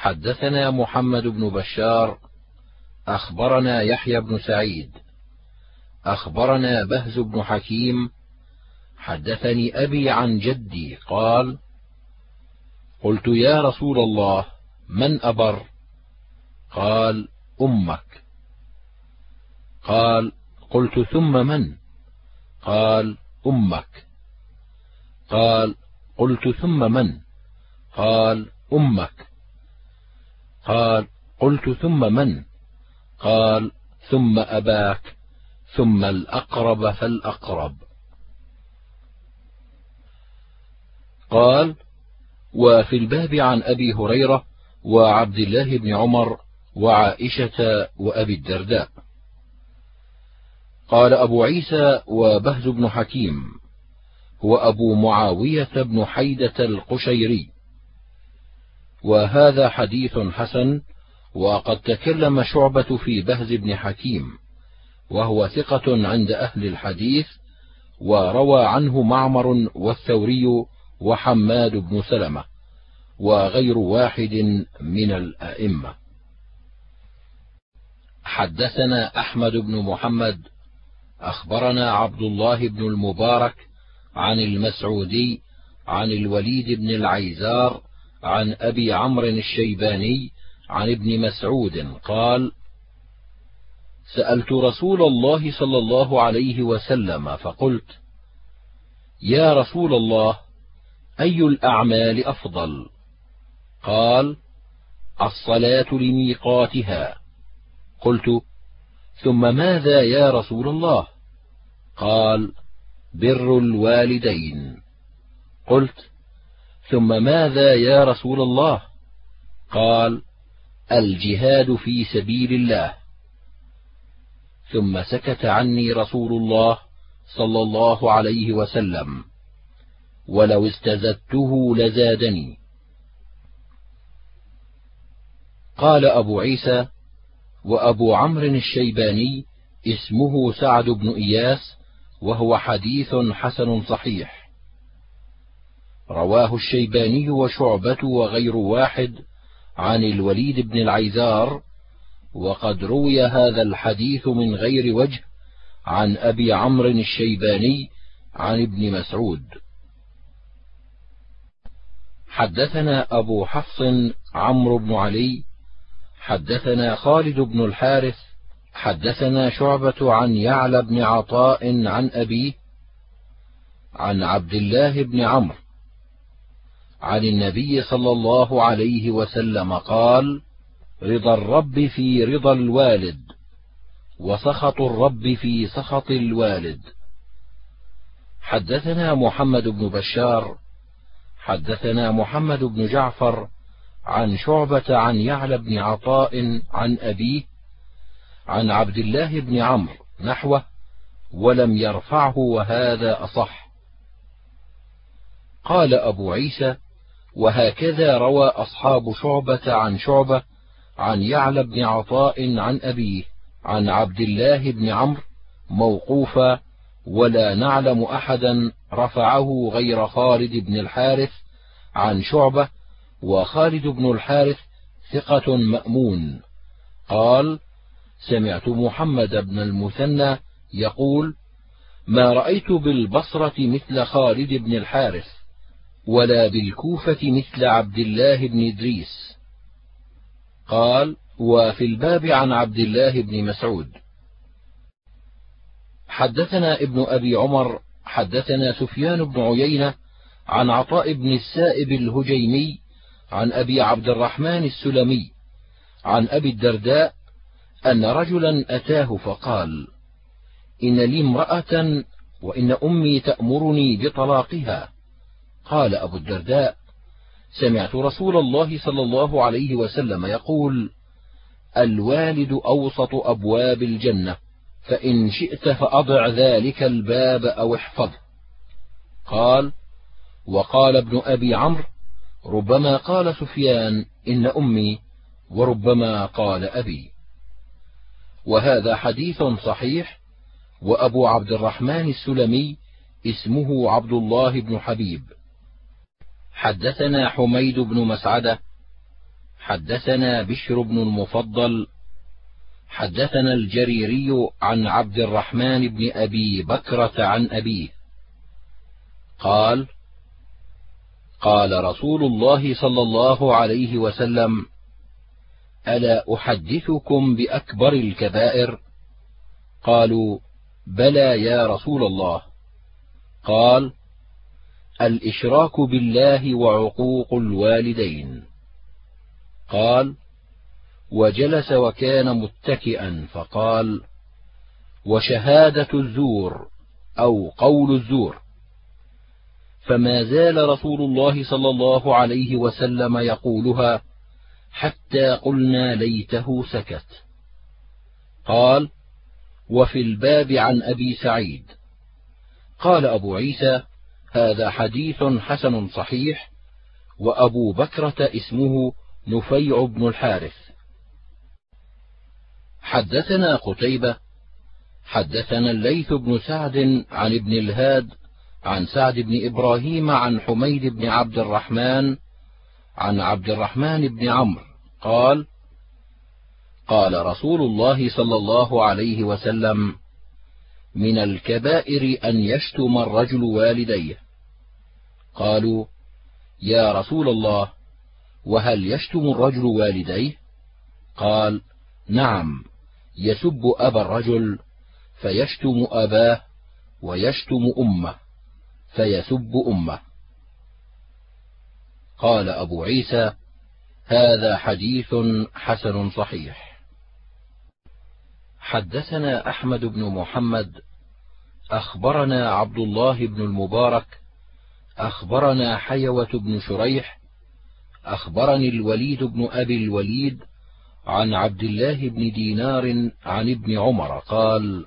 حدثنا محمد بن بشار أخبرنا يحيى بن سعيد أخبرنا بهز بن حكيم حدثني أبي عن جدي قال قلت يا رسول الله من أبر؟ قال أمك. قال قلت ثم من؟ قال أمك. قال قلت ثم من؟ قال أمك. قال قلت ثم من؟ قال ثم أباك ثم الأقرب فالأقرب. قال وفي الباب عن أبي هريرة وعبد الله بن عمر وعائشة وأبي الدرداء. قال أبو عيسى وبهز بن حكيم هو أبو معاوية بن حيدة القشيري. وهذا حديث حسن وقد تكلم شعبة في بهز بن حكيم وهو ثقة عند أهل الحديث وروى عنه معمر والثوري وحماد بن سلمة وغير واحد من الأئمة. حدثنا أحمد بن محمد أخبرنا عبد الله بن المبارك عن المسعودي عن الوليد بن العيزار عن أبي عمرو الشيباني عن ابن مسعود قال سألت رسول الله صلى الله عليه وسلم فقلت يا رسول الله أي الأعمال أفضل؟ قال الصلاة لميقاتها. قلت ثم ماذا يا رسول الله؟ قال بر الوالدين. قلت ثم ماذا يا رسول الله؟ قال الجهاد في سبيل الله. ثم سكت عني رسول الله صلى الله عليه وسلم. ولو استزدته لزادني. قال أبو عيسى وأبو عمرو الشيباني اسمه سعد بن إياس وهو حديث حسن صحيح. رواه الشيباني وشعبة وغير واحد عن الوليد بن العيزار وقد روي هذا الحديث من غير وجه عن أبي عمرو الشيباني عن ابن مسعود. حدثنا أبو حفص عمرو بن علي حدثنا خالد بن الحارث حدثنا شعبة عن يعلى بن عطاء عن أبيه عن عبد الله بن عمرو عن النبي صلى الله عليه وسلم قال رضا الرب في رضا الوالد وسخط الرب في سخط الوالد. حدثنا محمد بن بشار حدثنا محمد بن جعفر عن شعبة عن يعلى بن عطاء عن أبيه عن عبد الله بن عمرو نحوه ولم يرفعه وهذا أصح. قال أبو عيسى وهكذا روى أصحاب شعبة عن شعبة عن يعلى بن عطاء عن أبيه عن عبد الله بن عمرو موقوفا ولا نعلم أحدا رفعه غير خالد بن الحارث عن شعبة وخالد بن الحارث ثقة مأمون. قال سمعت محمد بن المثنى يقول ما رأيت بالبصرة مثل خالد بن الحارث. ولا بالكوفة مثل عبد الله بن إدريس. قال وفي الباب عن عبد الله بن مسعود. حدثنا ابن أبي عمر حدثنا سفيان بن عيينة عن عطاء بن السائب الهجيمي عن أبي عبد الرحمن السلمي عن أبي الدرداء أن رجلا أتاه فقال إن لي امرأة وإن أمي تأمرني بطلاقها. قال أبو الدرداء سمعت رسول الله صلى الله عليه وسلم يقول الوالد أوسط أبواب الجنة فإن شئت فأضع ذلك الباب أو احفظه. قال وقال ابن أبي عمرو ربما قال سفيان إن أمي وربما قال أبي. وهذا حديث صحيح وأبو عبد الرحمن السلمي اسمه عبد الله بن حبيب. حدثنا حميد بن مسعدة حدثنا بشر بن المفضل حدثنا الجريري عن عبد الرحمن بن أبي بكرة عن أبيه. قال قال رسول الله صلى الله عليه وسلم ألا أحدثكم بأكبر الكبائر؟ قالوا بلى يا رسول الله. قال الإشراك بالله وعقوق الوالدين. قال وجلس وكان متكئا فقال وشهادة الزور أو قول الزور. فما زال رسول الله صلى الله عليه وسلم يقولها حتى قلنا ليته سكت. قال وفي الباب عن أبي سعيد. قال أبو عيسى هذا حديث حسن صحيح وأبو بكرة اسمه نفيع بن الحارث. حدثنا قتيبة حدثنا الليث بن سعد عن ابن الهاد عن سعد بن إبراهيم عن حميد بن عبد الرحمن عن عبد الرحمن بن عمرو قال قال رسول الله صلى الله عليه وسلم من الكبائر أن يشتم الرجل والديه. قالوا يا رسول الله وهل يشتم الرجل والديه؟ قال نعم يسب أبا الرجل فيشتم أباه ويشتم أمه فيسب أمه. قال أبو عيسى هذا حديث حسن صحيح. حدثنا أحمد بن محمد أخبرنا عبد الله بن المبارك أخبرنا حيوة بن شريح أخبرني الوليد بن أبي الوليد عن عبد الله بن دينار عن ابن عمر قال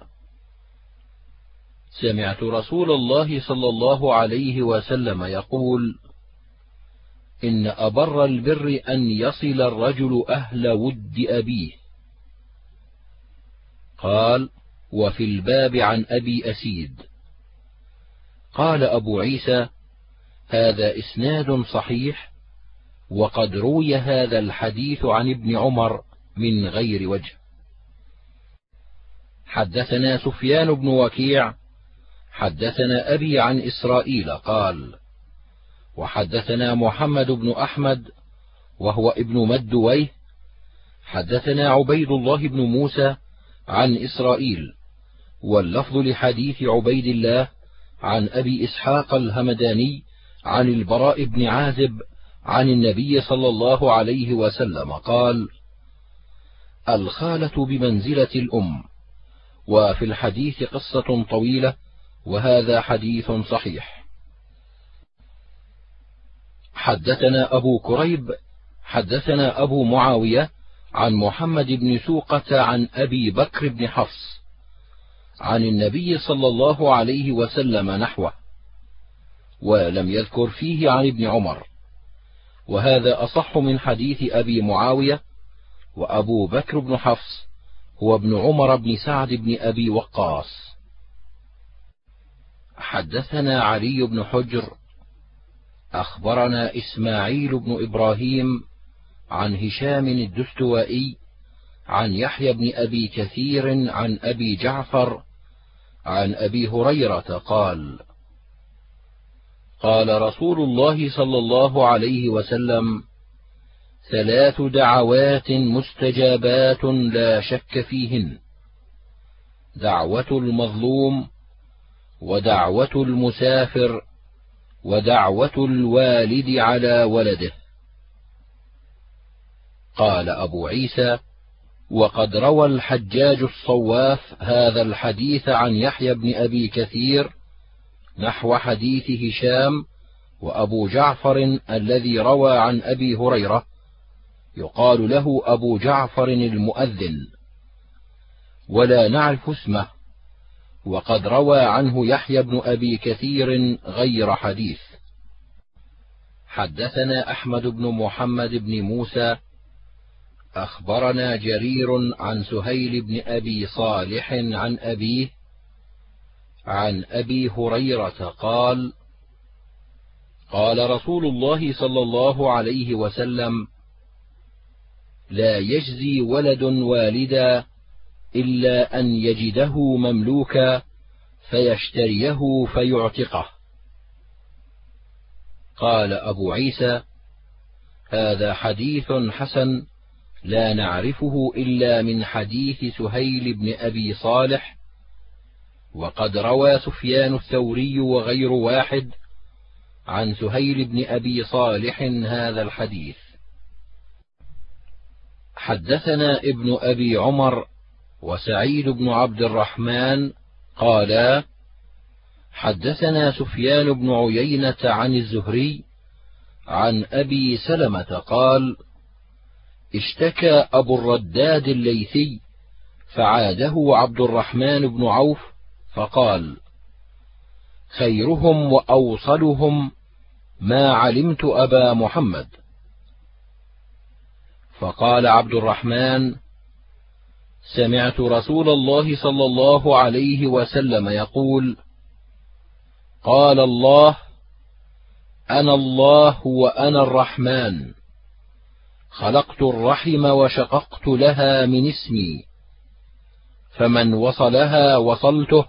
سمعت رسول الله صلى الله عليه وسلم يقول إن أبر البر أن يصل الرجل أهل ود أبيه. قال وفي الباب عن أبي أسيد. قال أبو عيسى هذا إسناد صحيح وقد روي هذا الحديث عن ابن عمر من غير وجه. حدثنا سفيان بن وكيع حدثنا أبي عن إسرائيل قال وحدثنا محمد بن أحمد وهو ابن مدويه حدثنا عبيد الله بن موسى عن إسرائيل واللفظ لحديث عبيد الله عن أبي إسحاق الهمداني عن البراء بن عازب عن النبي صلى الله عليه وسلم قال الخالة بمنزلة الأم وفي الحديث قصة طويلة وهذا حديث صحيح. حدثنا أبو كريب حدثنا أبو معاوية عن محمد بن سوقة عن أبي بكر بن حفص عن النبي صلى الله عليه وسلم نحوه ولم يذكر فيه عن ابن عمر وهذا أصح من حديث أبي معاوية وأبو بكر بن حفص هو ابن عمر بن سعد بن أبي وقاص. حدثنا علي بن حجر أخبرنا إسماعيل بن إبراهيم عن هشام الدستوائي عن يحيى بن أبي كثير عن أبي جعفر عن أبي هريرة قال قال رسول الله صلى الله عليه وسلم ثلاث دعوات مستجابات لا شك فيهن دعوة المظلوم ودعوة المسافر ودعوة الوالد على ولده. قال أبو عيسى وقد روى الحجاج الصواف هذا الحديث عن يحيى بن أبي كثير نحو حديث هشام وأبو جعفر الذي روى عن أبي هريرة يقال له أبو جعفر المؤذن. ولا نعرف اسمه. وقد روى عنه يحيى بن أبي كثير غير حديث. حدثنا أحمد بن محمد بن موسى أخبرنا جرير عن سهيل بن أبي صالح عن أبيه عن أبي هريرة قال قال رسول الله صلى الله عليه وسلم لا يجزي ولد والدا إلا أن يجده مملوكا فيشتريه فيعتقه. قال أبو عيسى هذا حديث حسن لا نعرفه إلا من حديث سهيل بن أبي صالح وقد روى سفيان الثوري وغير واحد عن سهيل بن أبي صالح هذا الحديث. حدثنا ابن أبي عمر وسعيد بن عبد الرحمن قالا حدثنا سفيان بن عيينة عن الزهري عن أبي سلمة قال اشتكى أبو الرداد الليثي فعاده عبد الرحمن بن عوف فقال خيرهم وأوصلهم ما علمت أبا محمد. فقال عبد الرحمن سمعت رسول الله صلى الله عليه وسلم يقول قال الله أنا الله وأنا الرحمن. خلقت الرحم وشققت لها من اسمي. فمن وصلها وصلته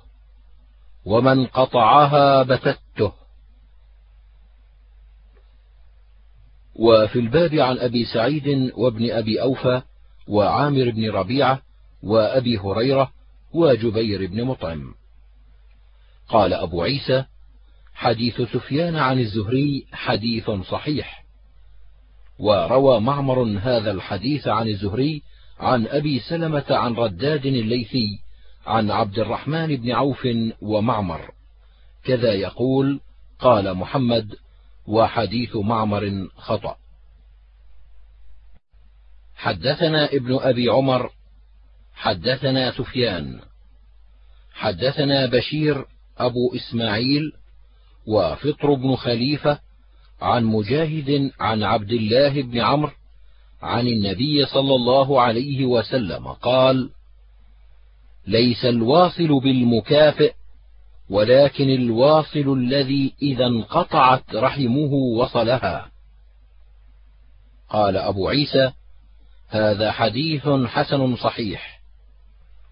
ومن قطعها بتته. وفي الباب عن أبي سعيد وابن أبي أوفى وعامر بن ربيعة وأبي هريرة وجبير بن مطعم. قال أبو عيسى حديث سفيان عن الزهري حديث صحيح. وروى معمر هذا الحديث عن الزهري عن أبي سلمة عن رداد الليثي عن عبد الرحمن بن عوف ومعمر. كذا يقول قال محمد وحديث معمر خطأ. حدثنا ابن أبي عمر حدثنا سفيان حدثنا بشير أبو إسماعيل وفطر بن خليفة عن مجاهد عن عبد الله بن عمرو عن النبي صلى الله عليه وسلم قال ليس الواصل بالمكافئ ولكن الواصل الذي إذا انقطعت رحمه وصلها. قال أبو عيسى هذا حديث حسن صحيح.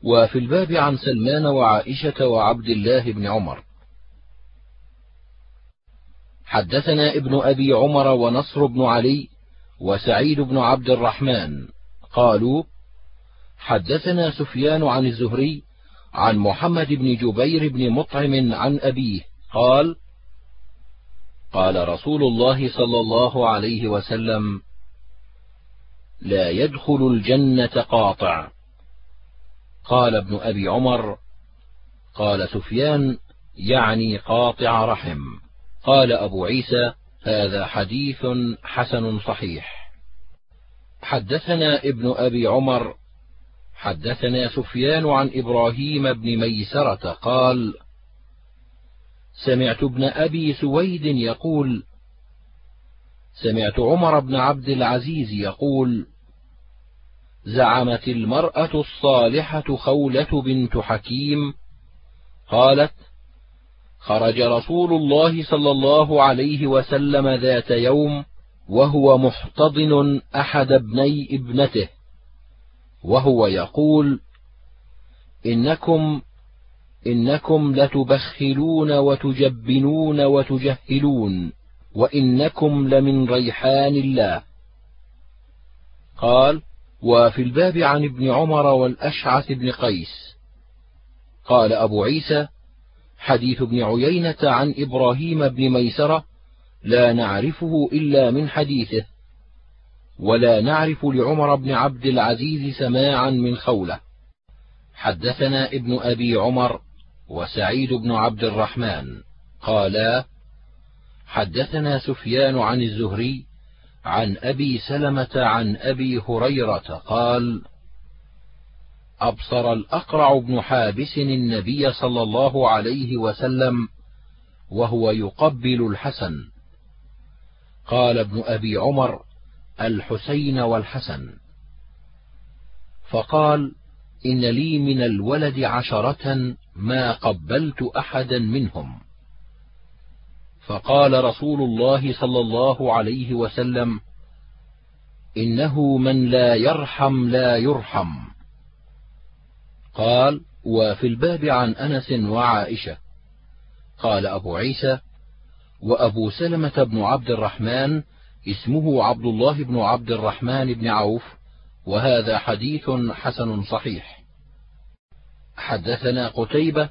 وفي الباب عن سلمان وعائشة وعبد الله بن عمر حدثنا ابن أبي عمر ونصر بن علي وسعيد بن عبد الرحمن. قالوا حدثنا سفيان عن الزهري عن محمد بن جبير بن مطعم عن أبيه. قال قال رسول الله صلى الله عليه وسلم لا يدخل الجنة قاطع. قال ابن أبي عمر قال سفيان يعني قاطع رحم. قال أبو عيسى هذا حديث حسن صحيح. حدثنا ابن أبي عمر حدثنا سفيان عن إبراهيم بن ميسرة قال سمعت ابن أبي سويد يقول سمعت عمر بن عبد العزيز يقول زعمت المرأة الصالحة خولة بنت حكيم قالت خرج رسول الله صلى الله عليه وسلم ذات يوم وهو محتضن أحد ابني ابنته وهو يقول إنكم إنكم لتبخلون وتجبنون وتجهلون وإنكم لمن ريحان الله. قال وفي الباب عن ابن عمر والأشعث بن قيس. قال أبو عيسى حديث ابن عيينة عن إبراهيم بن ميسرة لا نعرفه إلا من حديثه ولا نعرف لعمر بن عبد العزيز سماعا من خولة. حدثنا ابن أبي عمر وسعيد بن عبد الرحمن قالا حدثنا سفيان عن الزهري عن أبي سلمة عن أبي هريرة قال أبصر الأقرع بن حابس النبي صلى الله عليه وسلم وهو يقبل الحسن. قال ابن أبي عمر الحسين والحسن. فقال إن لي من الولد عشرة ما قبلت أحدا منهم. فقال رسول الله صلى الله عليه وسلم إنه من لا يرحم لا يرحم. قال وفي الباب عن أنس وعائشة. قال أبو عيسى وأبو سلمة بن عبد الرحمن اسمه عبد الله بن عبد الرحمن بن عوف وهذا حديث حسن صحيح. حدثنا قتيبة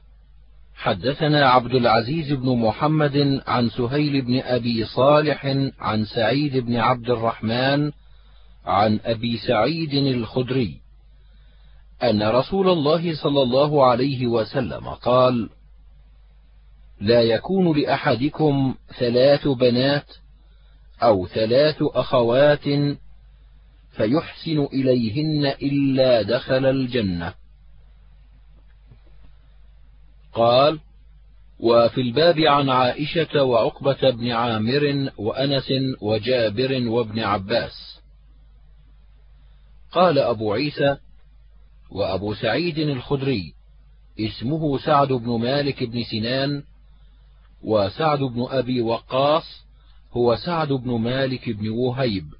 حدثنا عبد العزيز بن محمد عن سهيل بن أبي صالح عن سعيد بن عبد الرحمن عن أبي سعيد الخدري. أن رسول الله صلى الله عليه وسلم قال: لا يكون لأحدكم ثلاث بنات أو ثلاث أخوات فيحسن إليهن إلا دخل الجنة. قال: وفي الباب عن عائشة وعقبة بن عامر وأنس وجابر وابن عباس. قال أبو عيسى: وأبو سعيد الخدري اسمه سعد بن مالك بن سنان وسعد بن أبي وقاص هو سعد بن مالك بن وهيب.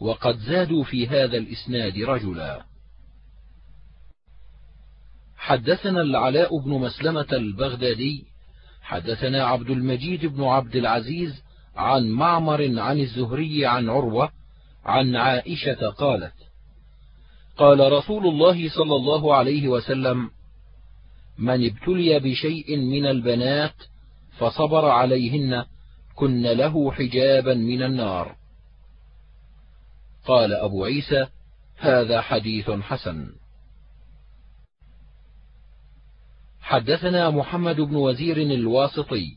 وقد زادوا في هذا الإسناد رجلا. حدثنا العلاء بن مسلمة البغدادي حدثنا عبد المجيد بن عبد العزيز عن معمر عن الزهري عن عروة عن عائشة قالت قال رسول الله صلى الله عليه وسلم من ابتلي بشيء من البنات فصبر عليهن كن له حجابا من النار. قال أبو عيسى هذا حديث حسن. حدثنا محمد بن وزير الواسطي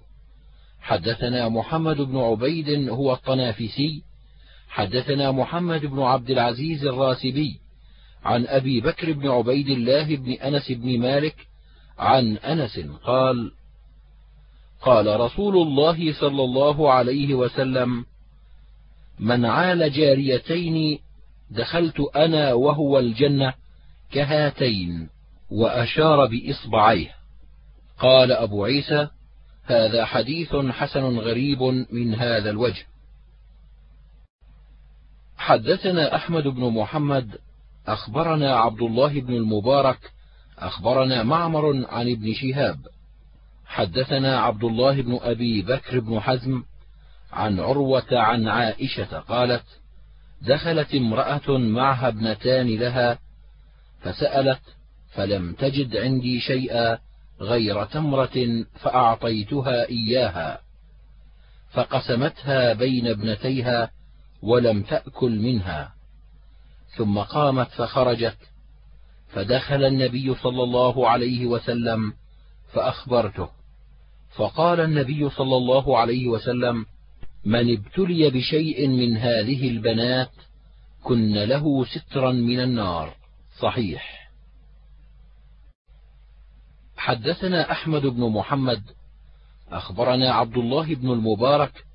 حدثنا محمد بن عبيد هو الطنافسي حدثنا محمد بن عبد العزيز الراسبي عن أبي بكر بن عبيد الله بن أنس بن مالك عن أنس قال قال رسول الله صلى الله عليه وسلم من عال جاريتين دخلت أنا وهو الجنة كهاتين وأشار بإصبعيه. قال أبو عيسى هذا حديث حسن غريب من هذا الوجه. حدثنا أحمد بن محمد أخبرنا عبد الله بن المبارك أخبرنا معمر عن ابن شهاب. حدثنا عبد الله بن أبي بكر بن حزم عن عروة عن عائشة قالت دخلت امرأة معها ابنتان لها فسألت فلم تجد عندي شيئا غير تمرة فأعطيتها إياها فقسمتها بين ابنتيها ولم تأكل منها. ثم قامت فخرجت. فدخل النبي صلى الله عليه وسلم فأخبرته. فقال النبي صلى الله عليه وسلم من ابتلي بشيء من هذه البنات كن له سترا من النار. صحيح. حدثنا أحمد بن محمد. أخبرنا عبد الله بن المبارك.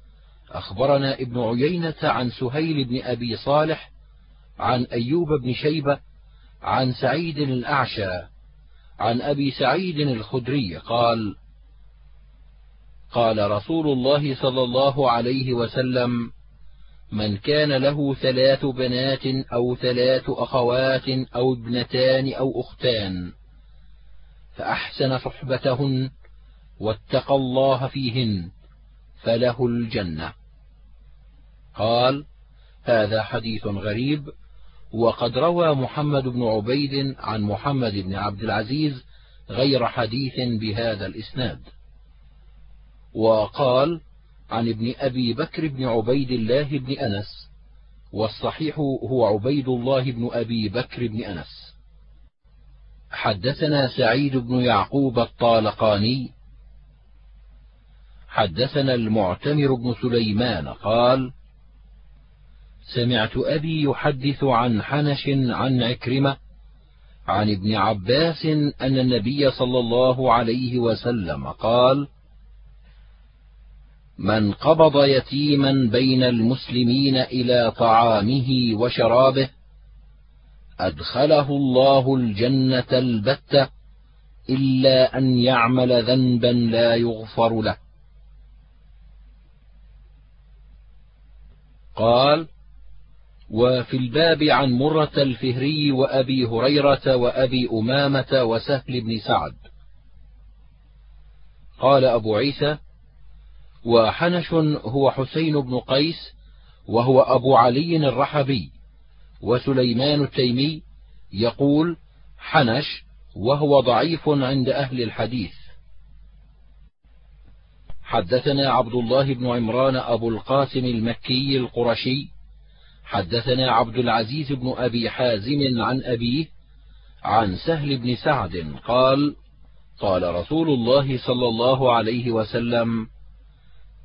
أخبرنا ابن عيينة عن سهيل بن أبي صالح عن أيوب بن شيبة عن سعيد الأعشى عن أبي سعيد الخدري قال قال رسول الله صلى الله عليه وسلم من كان له ثلاث بنات أو ثلاث أخوات أو ابنتان أو أختان فأحسن صحبتهن واتقى الله فيهن فله الجنة. قال هذا حديث غريب. وقد روى محمد بن عبيد عن محمد بن عبد العزيز غير حديث بهذا الإسناد. وقال عن ابن أبي بكر بن عبيد الله بن أنس والصحيح هو عبيد الله بن أبي بكر بن أنس. حدثنا سعيد بن يعقوب الطالقاني حدثنا المعتمر بن سليمان قال سمعت أبي يحدث عن حنش عن عكرمة عن ابن عباس أن النبي صلى الله عليه وسلم قال: من قبض يتيما بين المسلمين إلى طعامه وشرابه أدخله الله الجنة البتة إلا أن يعمل ذنبا لا يغفر له. قال: وفي الباب عن مرة الفهري وأبي هريرة وأبي أمامة وسهل بن سعد. قال أبو عيسى وحنش هو حسين بن قيس وهو أبو علي الرحبي وسليمان التيمي يقول حنش وهو ضعيف عند أهل الحديث. حدثنا عبد الله بن عمران أبو القاسم المكي القرشي حدثنا عبد العزيز بن أبي حازم عن أبيه عن سهل بن سعد قال قال رسول الله صلى الله عليه وسلم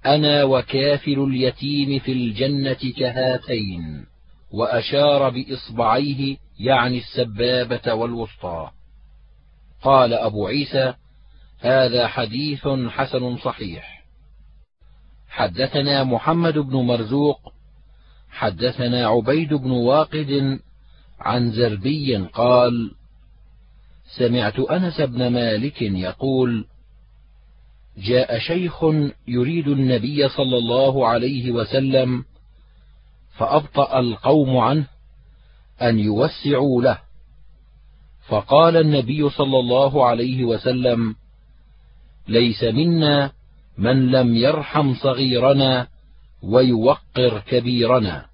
أنا وكافل اليتيم في الجنة كهاتين وأشار بإصبعيه يعني السبابة والوسطى. قال أبو عيسى هذا حديث حسن صحيح. حدثنا محمد بن مرزوق حدثنا عبيد بن واقد عن زربي قال سمعت أنس بن مالك يقول جاء شيخ يريد النبي صلى الله عليه وسلم فأبطأ القوم عنه أن يوسعوا له. فقال النبي صلى الله عليه وسلم ليس منا من لم يرحم صغيرنا ويوقر كبيرنا.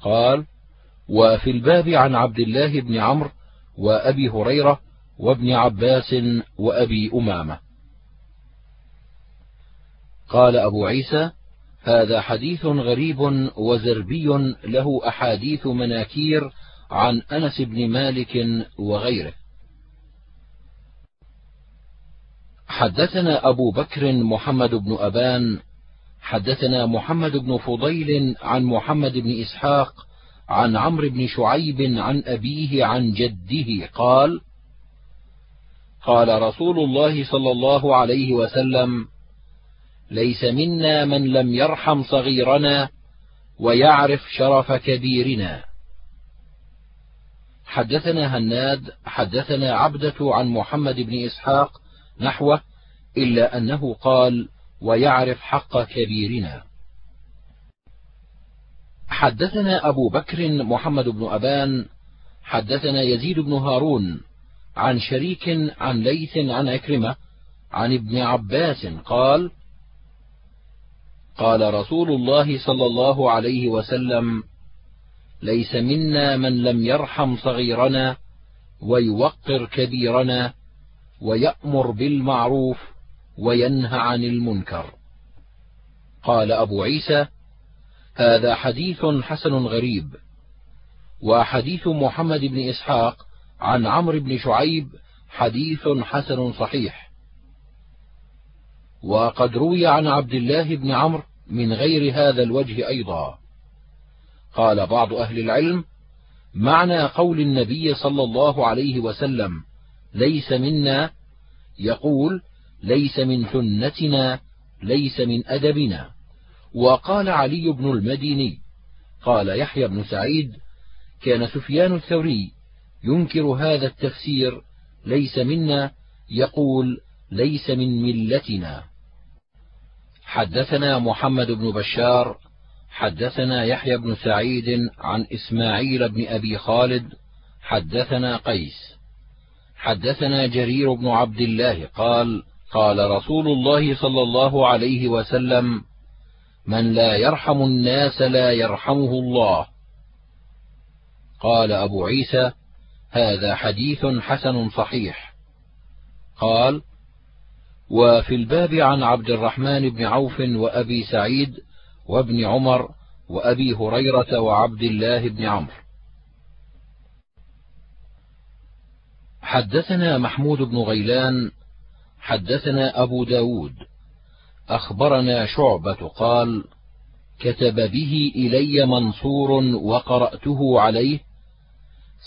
قال وفي الباب عن عبد الله بن عمرو وأبي هريرة وابن عباس وأبي أمامة. قال أبو عيسى هذا حديث غريب وزربي له أحاديث مناكير عن أنس بن مالك وغيره. حدثنا أبو بكر محمد بن أبان حدثنا محمد بن فضيل عن محمد بن إسحاق عن عمرو بن شعيب عن أبيه عن جده قال قال رسول الله صلى الله عليه وسلم ليس منا من لم يرحم صغيرنا ويعرف شرف كبيرنا. حدثنا هناد حدثنا عبدة عن محمد بن إسحاق نحوه إلا أنه قال ويعرف حق كبيرنا. حدثنا أبو بكر محمد بن أبان حدثنا يزيد بن هارون عن شريك عن ليث عن عكرمة عن ابن عباس قال قال رسول الله صلى الله عليه وسلم ليس منا من لم يرحم صغيرنا ويوقر كبيرنا ويأمر بالمعروف وينهى عن المنكر. قال أبو عيسى هذا حديث حسن غريب وحديث محمد بن إسحاق عن عمرو بن شعيب حديث حسن صحيح. وقد روي عن عبد الله بن عمرو من غير هذا الوجه أيضا. قال بعض أهل العلم معنى قول النبي صلى الله عليه وسلم ليس منا يقول ليس من سنتنا ليس من أدبنا. وقال علي بن المديني قال يحيى بن سعيد كان سفيان الثوري ينكر هذا التفسير ليس منا يقول ليس من ملتنا. حدثنا محمد بن بشار حدثنا يحيى بن سعيد عن إسماعيل بن أبي خالد حدثنا قيس. حدثنا جرير بن عبد الله قال قال رسول الله صلى الله عليه وسلم من لا يرحم الناس لا يرحمه الله. قال أبو عيسى هذا حديث حسن صحيح. قال وفي الباب عن عبد الرحمن بن عوف وأبي سعيد وابن عمر وأبي هريرة وعبد الله بن عمرو. حدثنا محمود بن غيلان حدثنا أبو داود أخبرنا شعبة قال كتب به إلي منصور وقرأته عليه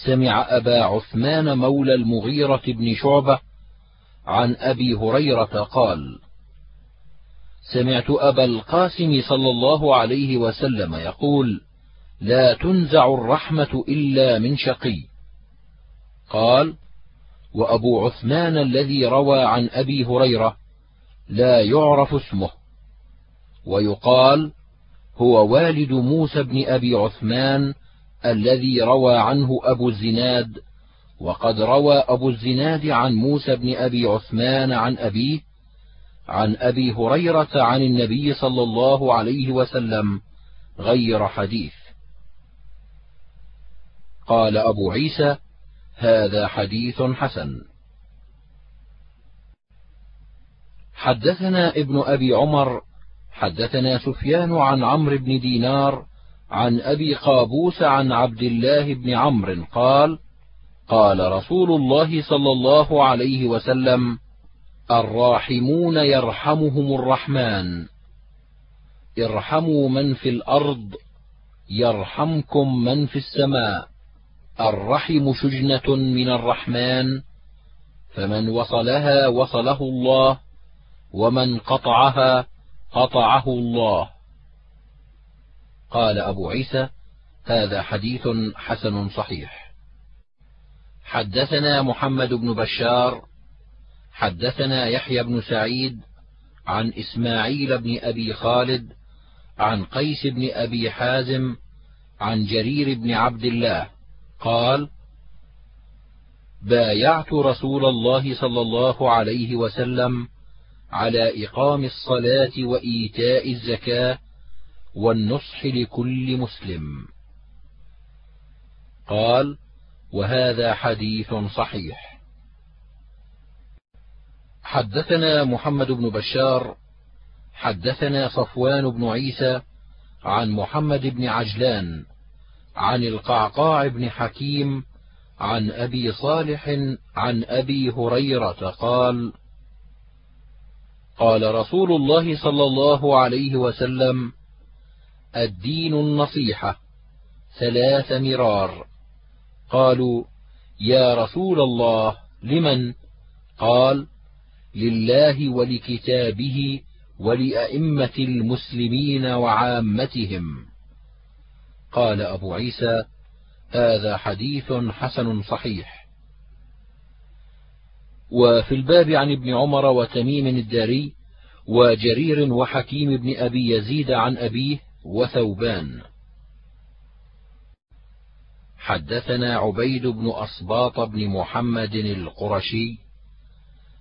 سمع أبا عثمان مولى المغيرة بن شعبة عن أبي هريرة قال سمعت أبا القاسم صلى الله عليه وسلم يقول لا تنزع الرحمة إلا من شقي قال وأبو عثمان الذي روى عن أبي هريرة لا يعرف اسمه. ويقال هو والد موسى بن أبي عثمان الذي روى عنه أبو الزناد وقد روى أبو الزناد عن موسى بن أبي عثمان عن أبيه عن أبي هريرة عن النبي صلى الله عليه وسلم غير حديث. قال أبو عيسى هذا حديث حسن. حدثنا ابن أبي عمر حدثنا سفيان عن عمرو بن دينار عن أبي قابوس عن عبد الله بن عمرو قال قال رسول الله صلى الله عليه وسلم الراحمون يرحمهم الرحمن. ارحموا من في الأرض يرحمكم من في السماء. الرحم شجنه من الرحمن فمن وصلها وصله الله ومن قطعها قطعه الله. قال أبو عيسى هذا حديث حسن صحيح. حدثنا محمد بن بشار حدثنا يحيى بن سعيد عن إسماعيل بن أبي خالد عن قيس بن أبي حازم عن جرير بن عبد الله. قال بايعت رسول الله صلى الله عليه وسلم على إقام الصلاة وإيتاء الزكاة والنصح لكل مسلم. قال وهذا حديث صحيح. حدثنا محمد بن بشار حدثنا صفوان بن عيسى عن محمد بن عجلان عن القعقاع بن حكيم عن أبي صالح عن أبي هريرة قال قال رسول الله صلى الله عليه وسلم الدين النصيحة ثلاث مرار. قالوا يا رسول الله لمن؟ قال لله ولكتابه ولأئمة المسلمين وعامتهم. قال أبو عيسى هذا حديث حسن صحيح. وفي الباب عن ابن عمر وتميم الداري وجرير وحكيم بن أبي يزيد عن أبيه وثوبان. حدثنا عبيد بن أصباط بن محمد القرشي.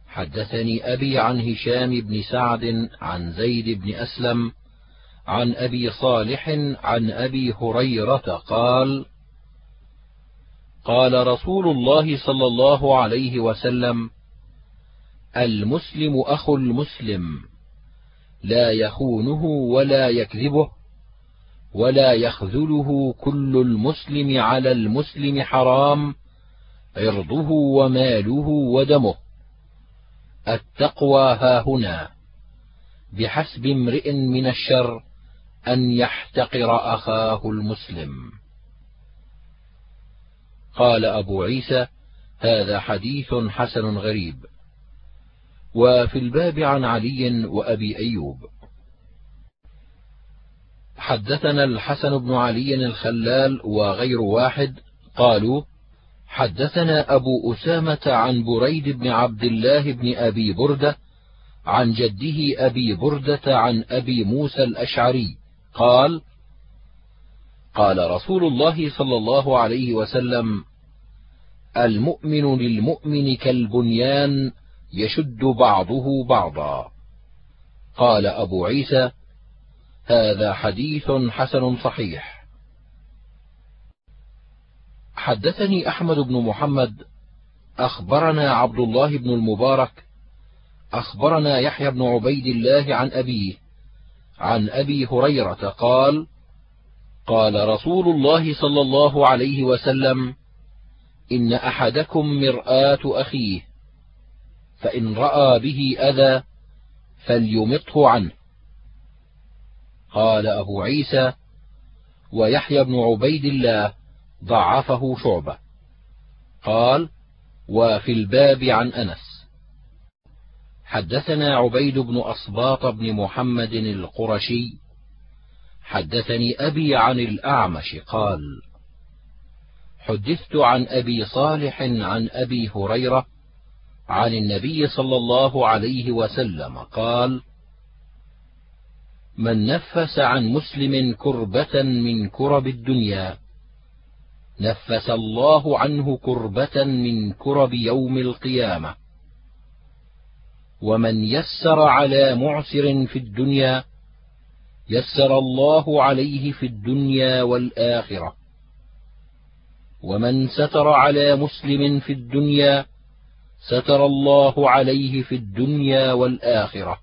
حدثني أبي عن هشام بن سعد عن زيد بن أسلم عن أبي صالح عن أبي هريرة قال قال رسول الله صلى الله عليه وسلم المسلم أخو المسلم لا يخونه ولا يكذبه ولا يخذله كل المسلم على المسلم حرام عرضه وماله ودمه. التقوى هاهنا بحسب امرئ من الشر أن يحتقر أخاه المسلم. قال أبو عيسى هذا حديث حسن غريب. وفي الباب عن علي وأبي أيوب. حدثنا الحسن بن علي الخلال وغير واحد قالوا حدثنا أبو أسامة عن بريد بن عبد الله بن أبي بردة عن جده أبي بردة عن أبي موسى الأشعري. قال قال رسول الله صلى الله عليه وسلم المؤمن للمؤمن كالبنيان يشد بعضه بعضا. قال أبو عيسى هذا حديث حسن صحيح. حدثني أحمد بن محمد أخبرنا عبد الله بن المبارك أخبرنا يحيى بن عبيد الله عن أبيه عن أبي هريرة قال قال رسول الله صلى الله عليه وسلم إن أحدكم مرآة أخيه فإن رأى به أذى فليمطه عنه. قال أبو عيسى ويحيى بن عبيد الله ضعفه شعبة. قال وفي الباب عن أنس. حدثنا عبيد بن أصباط بن محمد القرشي حدثني أبي عن الأعمش قال حدثت عن أبي صالح عن أبي هريرة عن النبي صلى الله عليه وسلم قال من نفس عن مسلم كربة من كرب الدنيا نفس الله عنه كربة من كرب يوم القيامة. ومن يسر على معسر في الدنيا يسر الله عليه في الدنيا والآخرة. ومن ستر على مسلم في الدنيا ستر الله عليه في الدنيا والآخرة.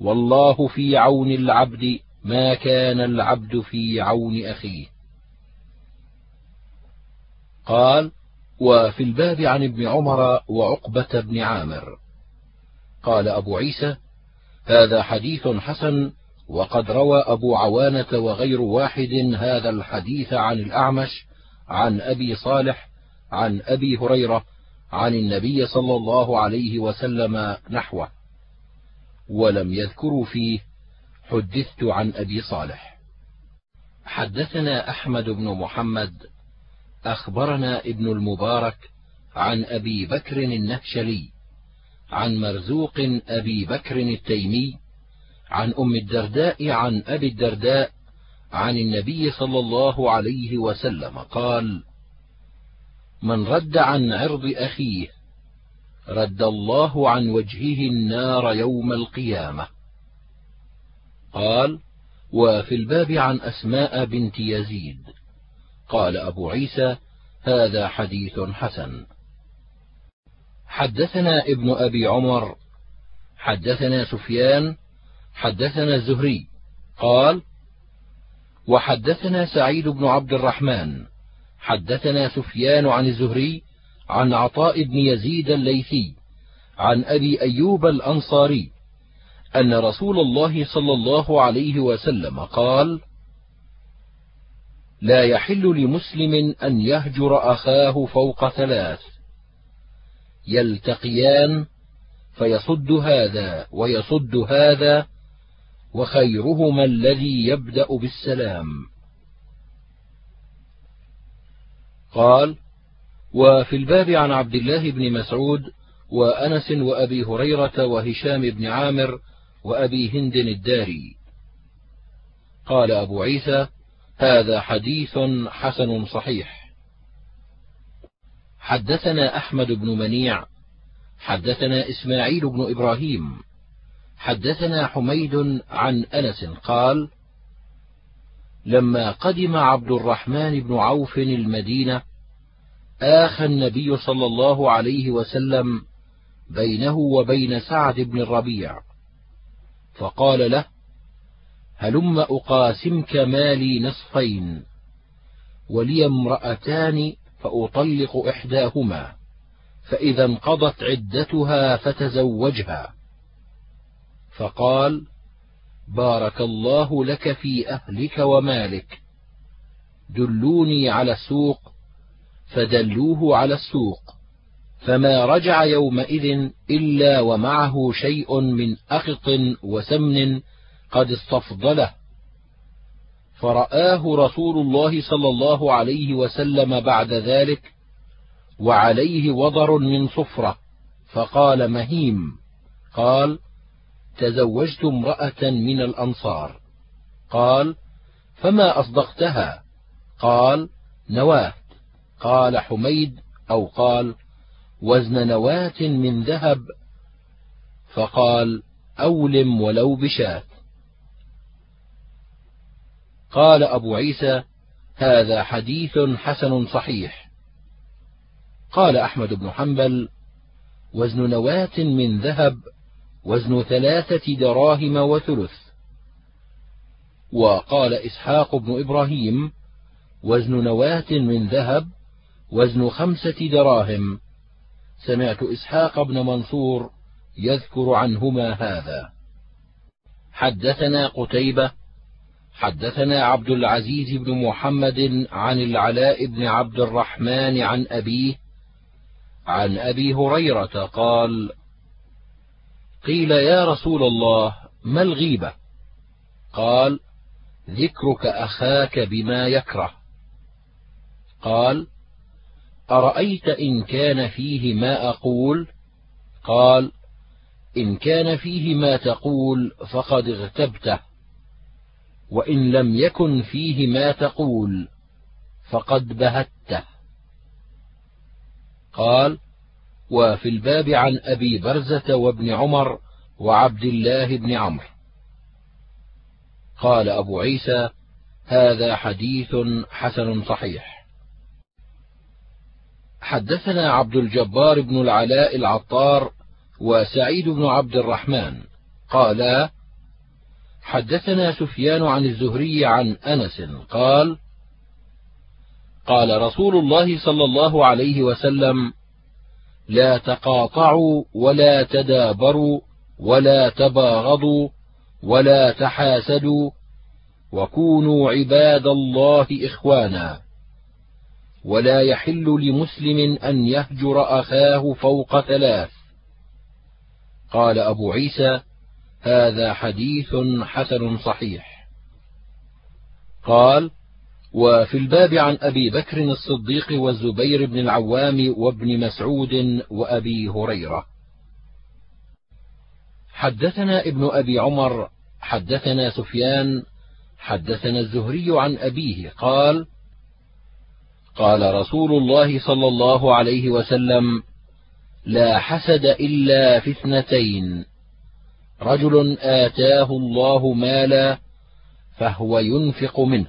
والله في عون العبد ما كان العبد في عون أخيه. قال وفي الباب عن ابن عمر وعقبة بن عامر. قال أبو عيسى هذا حديث حسن وقد روى أبو عوانة وغير واحد هذا الحديث عن الأعمش عن أبي صالح عن أبي هريرة عن النبي صلى الله عليه وسلم نحوه ولم يذكروا فيه حدثت عن أبي صالح. حدثنا أحمد بن محمد أخبرنا ابن المبارك عن أبي بكر النهشلي عن مرزوق أبي بكر التيمي عن أم الدرداء عن أبي الدرداء عن النبي صلى الله عليه وسلم قال من رد عن عرض أخيه رد الله عن وجهه النار يوم القيامة. قال وفي الباب عن أسماء بنت يزيد. قال أبو عيسى هذا حديث حسن. حدثنا ابن أبي عمر حدثنا سفيان حدثنا الزهري قال وحدثنا سعيد بن عبد الرحمن حدثنا سفيان عن الزهري عن عطاء بن يزيد الليثي عن أبي أيوب الأنصاري أن رسول الله صلى الله عليه وسلم قال لا يحل لمسلم أن يهجر أخاه فوق ثلاث. يلتقيان فيصد هذا ويصد هذا وخيرهما الذي يبدأ بالسلام. قال وفي الباب عن عبد الله بن مسعود وأنس وأبي هريرة وهشام بن عامر وأبي هند الداري. قال أبو عيسى هذا حديث حسن صحيح. حدثنا أحمد بن منيع حدثنا إسماعيل بن إبراهيم حدثنا حميد عن أنس قال لما قدم عبد الرحمن بن عوف المدينة آخى النبي صلى الله عليه وسلم بينه وبين سعد بن الربيع فقال له هلم أقاسمك مالي نصفين ولي امرأتان فأطلق إحداهما فإذا انقضت عدتها فتزوجها. فقال بارك الله لك في أهلك ومالك دلوني على السوق فدلوه على السوق فما رجع يومئذ إلا ومعه شيء من أخط وسمن قد استفضله. فرآه رسول الله صلى الله عليه وسلم بعد ذلك وعليه وضر من صفرة فقال مهيم قال تزوجت امرأة من الأنصار. قال فما أصدقتها؟ قال نواة. قال حميد أو قال وزن نواة من ذهب. فقال أولم ولو بشاة. قال أبو عيسى هذا حديث حسن صحيح. قال أحمد بن حنبل وزن نواة من ذهب وزن ثلاثة دراهم وثلث. وقال إسحاق بن إبراهيم وزن نواة من ذهب وزن خمسة دراهم. سمعت إسحاق بن منصور يذكر عنهما هذا. حدثنا قتيبة حدثنا عبد العزيز بن محمد عن العلاء بن عبد الرحمن عن أبيه عن أبي هريرة قال قيل يا رسول الله ما الغيبة؟ قال ذكرك أخاك بما يكره. قال أرأيت إن كان فيه ما أقول؟ قال إن كان فيه ما تقول فقد اغتبته. وإن لم يكن فيه ما تقول فقد بهته. قال وفي الباب عن أبي برزة وابن عمر وعبد الله بن عمرو. قال أبو عيسى هذا حديث حسن صحيح. حدثنا عبد الجبار بن العلاء العطار وسعيد بن عبد الرحمن قالا حدثنا سفيان عن الزهري عن أنس قال قال رسول الله صلى الله عليه وسلم لا تقاطعوا ولا تدابروا ولا تباغضوا ولا تحاسدوا وكونوا عباد الله إخوانا. ولا يحل لمسلم أن يهجر أخاه فوق ثلاث. قال أبو عيسى هذا حديث حسن صحيح. قال وفي الباب عن أبي بكر الصديق والزبير بن العوام وابن مسعود وأبي هريرة. حدثنا ابن أبي عمر حدثنا سفيان حدثنا الزهري عن أبيه قال قال رسول الله صلى الله عليه وسلم لا حسد إلا في اثنتين. رجل آتاه الله مالا فهو ينفق منه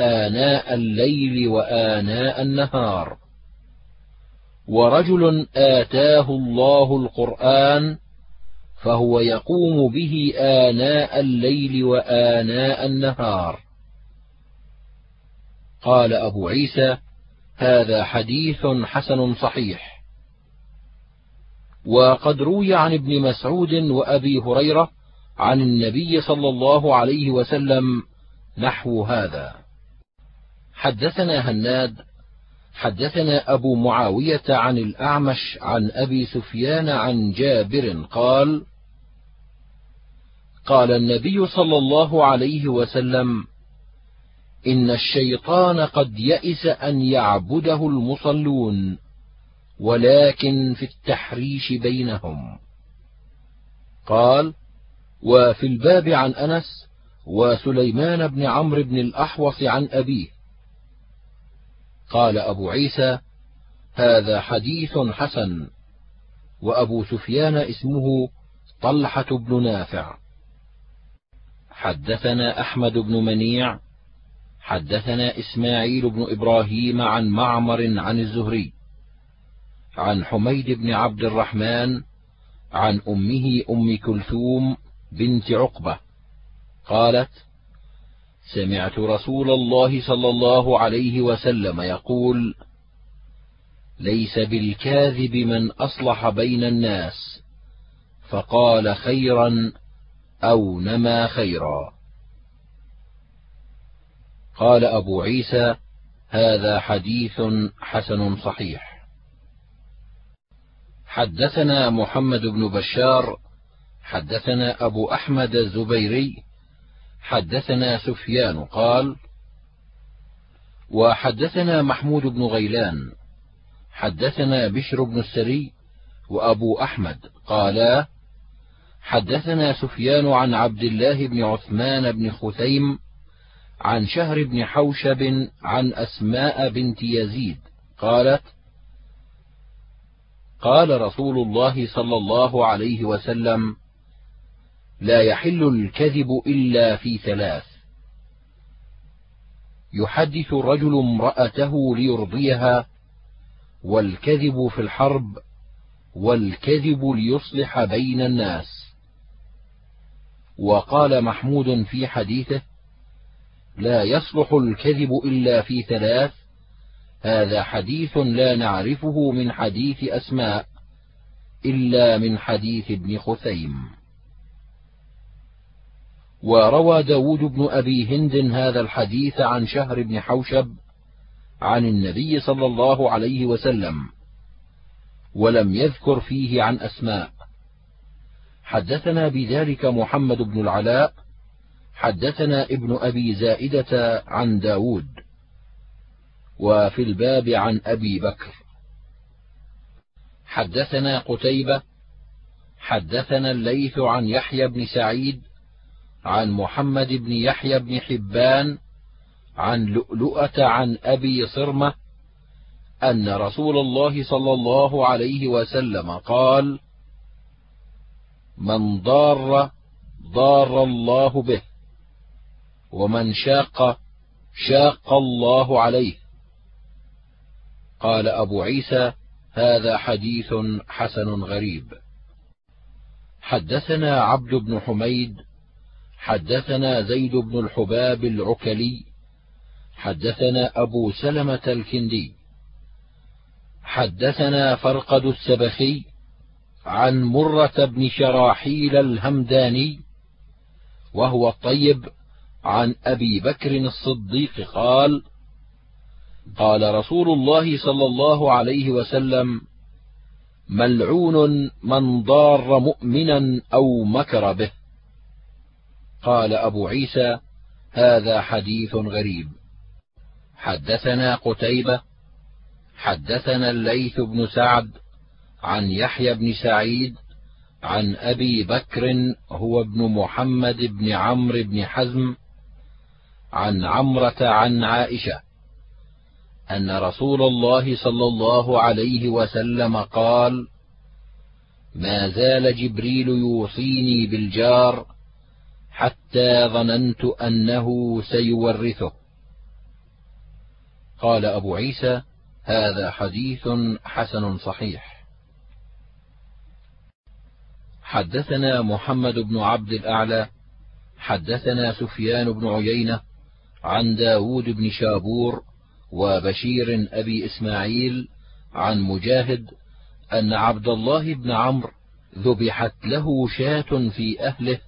آناء الليل وآناء النهار. ورجل آتاه الله القرآن فهو يقوم به آناء الليل وآناء النهار. قال أبو عيسى هذا حديث حسن صحيح. وقد روي عن ابن مسعود وأبي هريرة عن النبي صلى الله عليه وسلم نحو هذا. حدثنا هناد حدثنا أبو معاوية عن الأعمش عن أبي سفيان عن جابر قال قال النبي صلى الله عليه وسلم إن الشيطان قد يئس أن يعبده المصلون. ولكن في التحريش بينهم. قال وفي الباب عن أنس وسليمان بن عمرو بن الأحوص عن أبيه. قال أبو عيسى هذا حديث حسن. وأبو سفيان اسمه طلحة بن نافع. حدثنا أحمد بن منيع. حدثنا إسماعيل بن إبراهيم عن معمر عن الزهري. عن حميد بن عبد الرحمن عن أمه أم كلثوم بنت عقبة قالت سمعت رسول الله صلى الله عليه وسلم يقول ليس بالكاذب من أصلح بين الناس فقال خيرا أو نما خيرا. قال أبو عيسى هذا حديث حسن صحيح. حدثنا محمد بن بشار حدثنا أبو أحمد الزبيري حدثنا سفيان قال وحدثنا محمود بن غيلان حدثنا بشر بن السري وأبو أحمد قالا حدثنا سفيان عن عبد الله بن عثمان بن خثيم عن شهر بن حوشب عن أسماء بنت يزيد قالت قال رسول الله صلى الله عليه وسلم لا يحل الكذب إلا في ثلاث. يحدث الرجل امرأته ليرضيها والكذب في الحرب والكذب ليصلح بين الناس. وقال محمود في حديثه لا يصلح الكذب إلا في ثلاث هذا حديث لا نعرفه من حديث أسماء إلا من حديث ابن خثيم. وروى داود بن أبي هند هذا الحديث عن شهر بن حوشب عن النبي صلى الله عليه وسلم ولم يذكر فيه عن أسماء. حدثنا بذلك محمد بن العلاء حدثنا ابن أبي زائدة عن داود. وفي الباب عن أبي بكر حدثنا قتيبة حدثنا الليث عن يحيى بن سعيد عن محمد بن يحيى بن حبان عن لؤلؤة عن أبي صرمة أن رسول الله صلى الله عليه وسلم قال: من ضار ضار الله به، ومن شاق شاق الله عليه. قال أبو عيسى: هذا حديث حسن غريب. حدثنا عبد بن حميد حدثنا زيد بن الحباب العكلي حدثنا أبو سلمة الكندي حدثنا فرقد السبخي عن مرة بن شراحيل الهمداني وهو الطيب عن أبي بكر الصديق قال قال رسول الله صلى الله عليه وسلم ملعون من ضار مؤمنا أو مكر به. قال أبو عيسى هذا حديث غريب. حدثنا قتيبة حدثنا الليث بن سعد عن يحيى بن سعيد عن أبي بكر هو ابن محمد بن عمرو بن حزم عن عمرة عن عائشة. أن رسول الله صلى الله عليه وسلم قال: ما زال جبريل يوصيني بالجار حتى ظننت أنه سيورثه. قال أبو عيسى: هذا حديث حسن صحيح. حدثنا محمد بن عبد الأعلى حدثنا سفيان بن عيينة عن داود بن شابور وبشير أبي إسماعيل عن مجاهد أن عبد الله بن عمرو ذبحت له شاة في أهله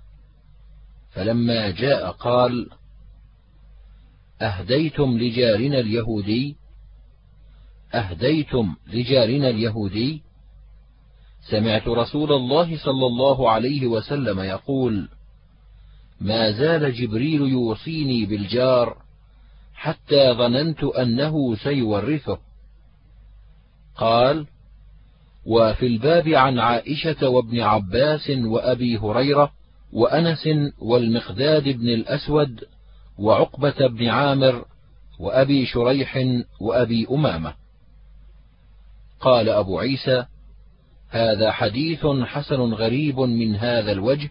فلما جاء قال أهديتم لجارنا اليهودي؟ أهديتم لجارنا اليهودي؟ سمعت رسول الله صلى الله عليه وسلم يقول ما زال جبريل يوصيني بالجار حتى ظننت أنه سيورثه. قال وفي الباب عن عائشة وابن عباس وأبي هريرة وأنس والمقداد بن الأسود وعقبة بن عامر وأبي شريح وأبي أمامة. قال أبو عيسى هذا حديث حسن غريب من هذا الوجه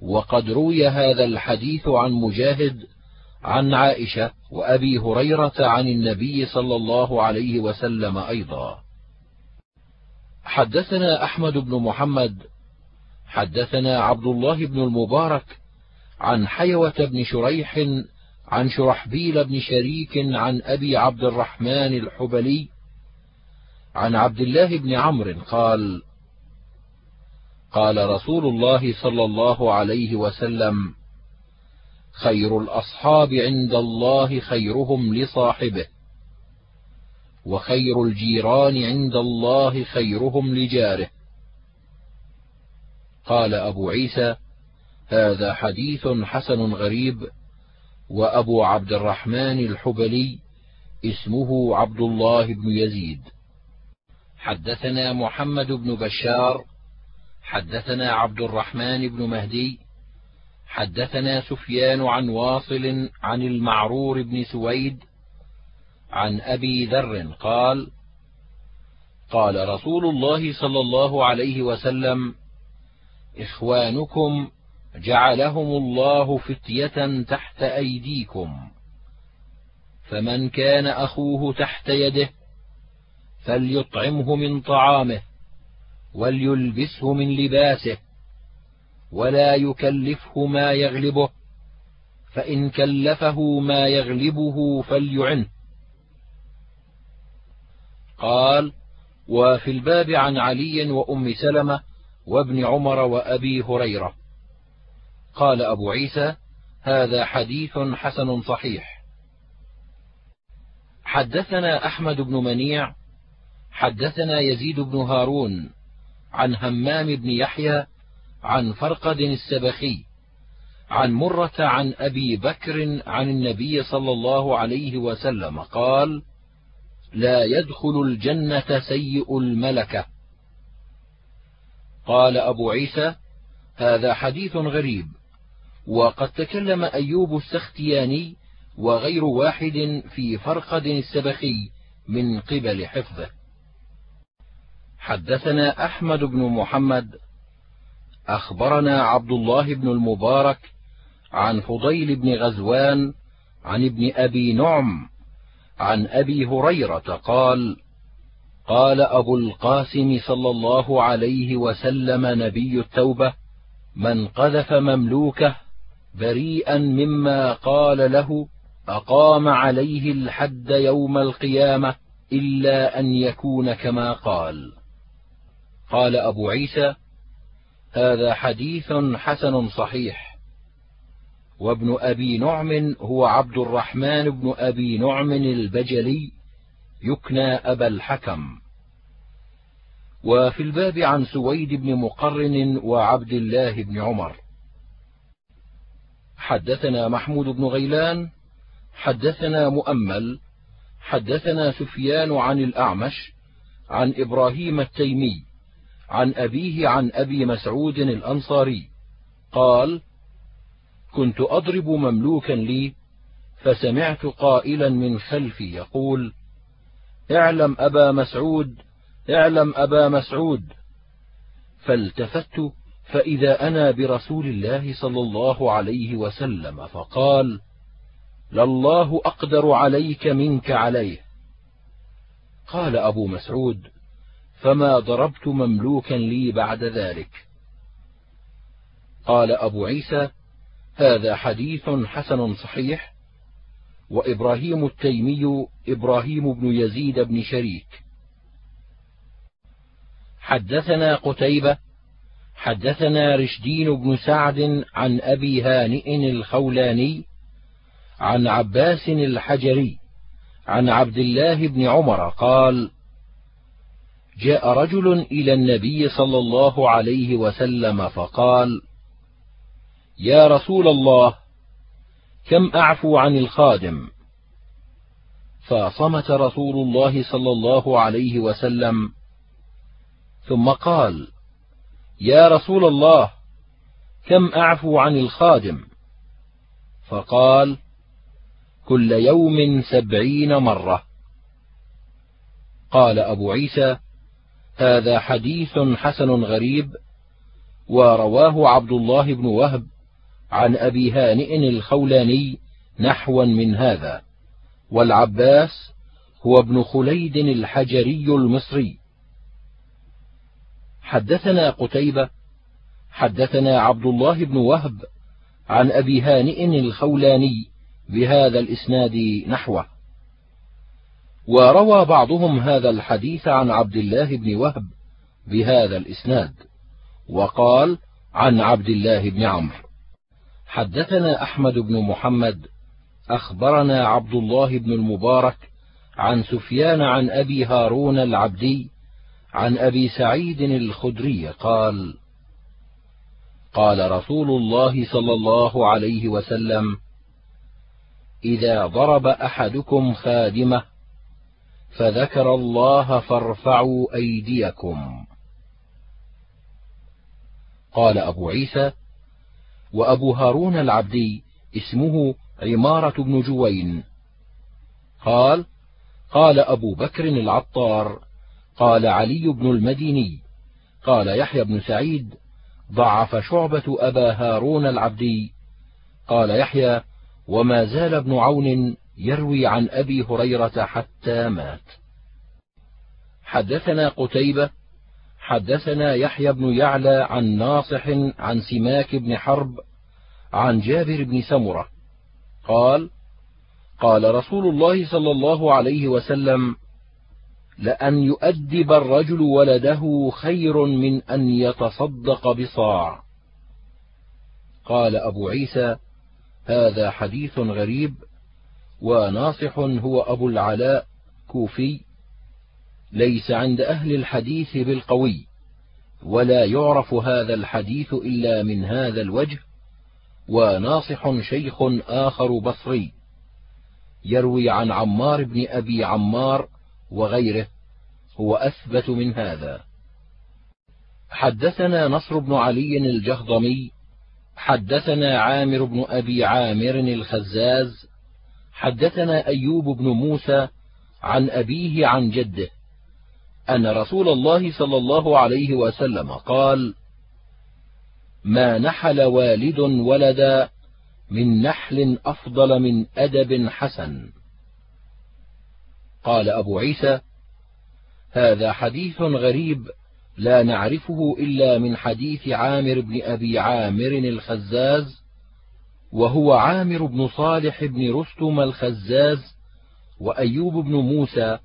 وقد روي هذا الحديث عن مجاهد عن عائشة وأبي هريرة عن النبي صلى الله عليه وسلم أيضا. حدثنا أحمد بن محمد حدثنا عبد الله بن المبارك عن حيوة بن شريح عن شرحبيل بن شريك عن أبي عبد الرحمن الحبلي عن عبد الله بن عمرو قال قال رسول الله صلى الله عليه وسلم خير الأصحاب عند الله خيرهم لصاحبه وخير الجيران عند الله خيرهم لجاره. قال أبو عيسى هذا حديث حسن غريب وأبو عبد الرحمن الحبلي اسمه عبد الله بن يزيد. حدثنا محمد بن بشار حدثنا عبد الرحمن بن مهدي حدثنا سفيان عن واصل عن المعرور بن سويد عن أبي ذر قال قال رسول الله صلى الله عليه وسلم إخوانكم جعلهم الله فتية تحت أيديكم فمن كان أخوه تحت يده فليطعمه من طعامه وليلبسه من لباسه ولا يكلفه ما يغلبه فإن كلفه ما يغلبه فليعنه قال وفي الباب عن علي وأم سلمة وابن عمر وأبي هريرة. قال أبو عيسى هذا حديث حسن صحيح. حدثنا أحمد بن منيع حدثنا يزيد بن هارون عن همام بن يحيى عن فرقد السبخي عن مرة عن أبي بكر عن النبي صلى الله عليه وسلم قال: لا يدخل الجنة سيء الملكة. قال أبو عيسى: هذا حديث غريب، وقد تكلم أيوب السختياني وغير واحد في فرقد السبخي من قبل حفظه حدثنا أحمد بن محمد أخبرنا عبد الله بن المبارك عن فضيل بن غزوان عن ابن أبي نعم عن أبي هريرة قال قال أبو القاسم صلى الله عليه وسلم نبي التوبة من قذف مملوكه بريئا مما قال له أقام عليه الحد يوم القيامة إلا أن يكون كما قال قال أبو عيسى هذا حديث حسن صحيح. وابن أبي نعم هو عبد الرحمن بن أبي نعم البجلي يكنى أبا الحكم. وفي الباب عن سويد بن مقرن وعبد الله بن عمر. حدثنا محمود بن غيلان حدثنا مؤمل حدثنا سفيان عن الأعمش عن إبراهيم التيمي عن أبيه عن أبي مسعود الأنصاري. قال كنت أضرب مملوكا لي فسمعت قائلا من خلفي يقول اعلم أبا مسعود اعلم أبا مسعود. فالتفت فإذا أنا برسول الله صلى الله عليه وسلم فقال لله أقدر عليك منك عليه. قال أبو مسعود فما ضربت مملوكا لي بعد ذلك. قال أبو عيسى هذا حديث حسن صحيح وإبراهيم التيمي إبراهيم بن يزيد بن شريك. حدثنا قتيبة حدثنا رشدين بن سعد عن أبي هانئ الخولاني عن عباس الحجري عن عبد الله بن عمر قال جاء رجل إلى النبي صلى الله عليه وسلم فقال يا رسول الله كم أعفو عن الخادم؟ فصمت رسول الله صلى الله عليه وسلم ثم قال يا رسول الله كم أعفو عن الخادم؟ فقال كل يوم سبعين مرة. قال أبو عيسى هذا حديث حسن غريب ورواه عبد الله بن وهب عن أبي هانئ الخولاني نحوا من هذا والعباس هو ابن خليد الحجري المصري. حدثنا قتيبة حدثنا عبد الله بن وهب عن أبي هانئ الخولاني بهذا الإسناد نحوه. وروى بعضهم هذا الحديث عن عبد الله بن وهب بهذا الإسناد وقال عن عبد الله بن عمرو. حدثنا أحمد بن محمد أخبرنا عبد الله بن المبارك عن سفيان عن أبي هارون العبدي عن أبي سعيد الخدري قال قال رسول الله صلى الله عليه وسلم إذا ضرب أحدكم خادمة فذكر الله فارفعوا أيديكم. قال أبو عيسى وأبو هارون العبدي اسمه عمارة بن جوين. قال قال أبو بكر العطار قال علي بن المديني قال يحيى بن سعيد ضعف شعبة أبا هارون العبدي قال يحيى وما زال ابن عون يروي عن أبي هريرة حتى مات. حدثنا قتيبة حدثنا يحيى بن يعلى عن ناصح عن سماك بن حرب عن جابر بن سمرة. قال قال رسول الله صلى الله عليه وسلم لأن يؤدب الرجل ولده خير من أن يتصدق بصاع. قال أبو عيسى هذا حديث غريب وناصح هو أبو العلاء كوفي ليس عند أهل الحديث بالقوي ولا يعرف هذا الحديث إلا من هذا الوجه وناصح شيخ آخر بصري يروي عن عمار بن أبي عمار وغيره هو أثبت من هذا. حدثنا نصر بن علي الجهضمي حدثنا عامر بن أبي عامر الخزاز حدثنا أيوب بن موسى عن أبيه عن جده أن رسول الله صلى الله عليه وسلم قال ما نحل والد ولدا من نحل أفضل من أدب حسن. قال أبو عيسى هذا حديث غريب لا نعرفه إلا من حديث عامر بن أبي عامر الخزاز وهو عامر بن صالح بن رستم الخزاز وأيوب بن موسى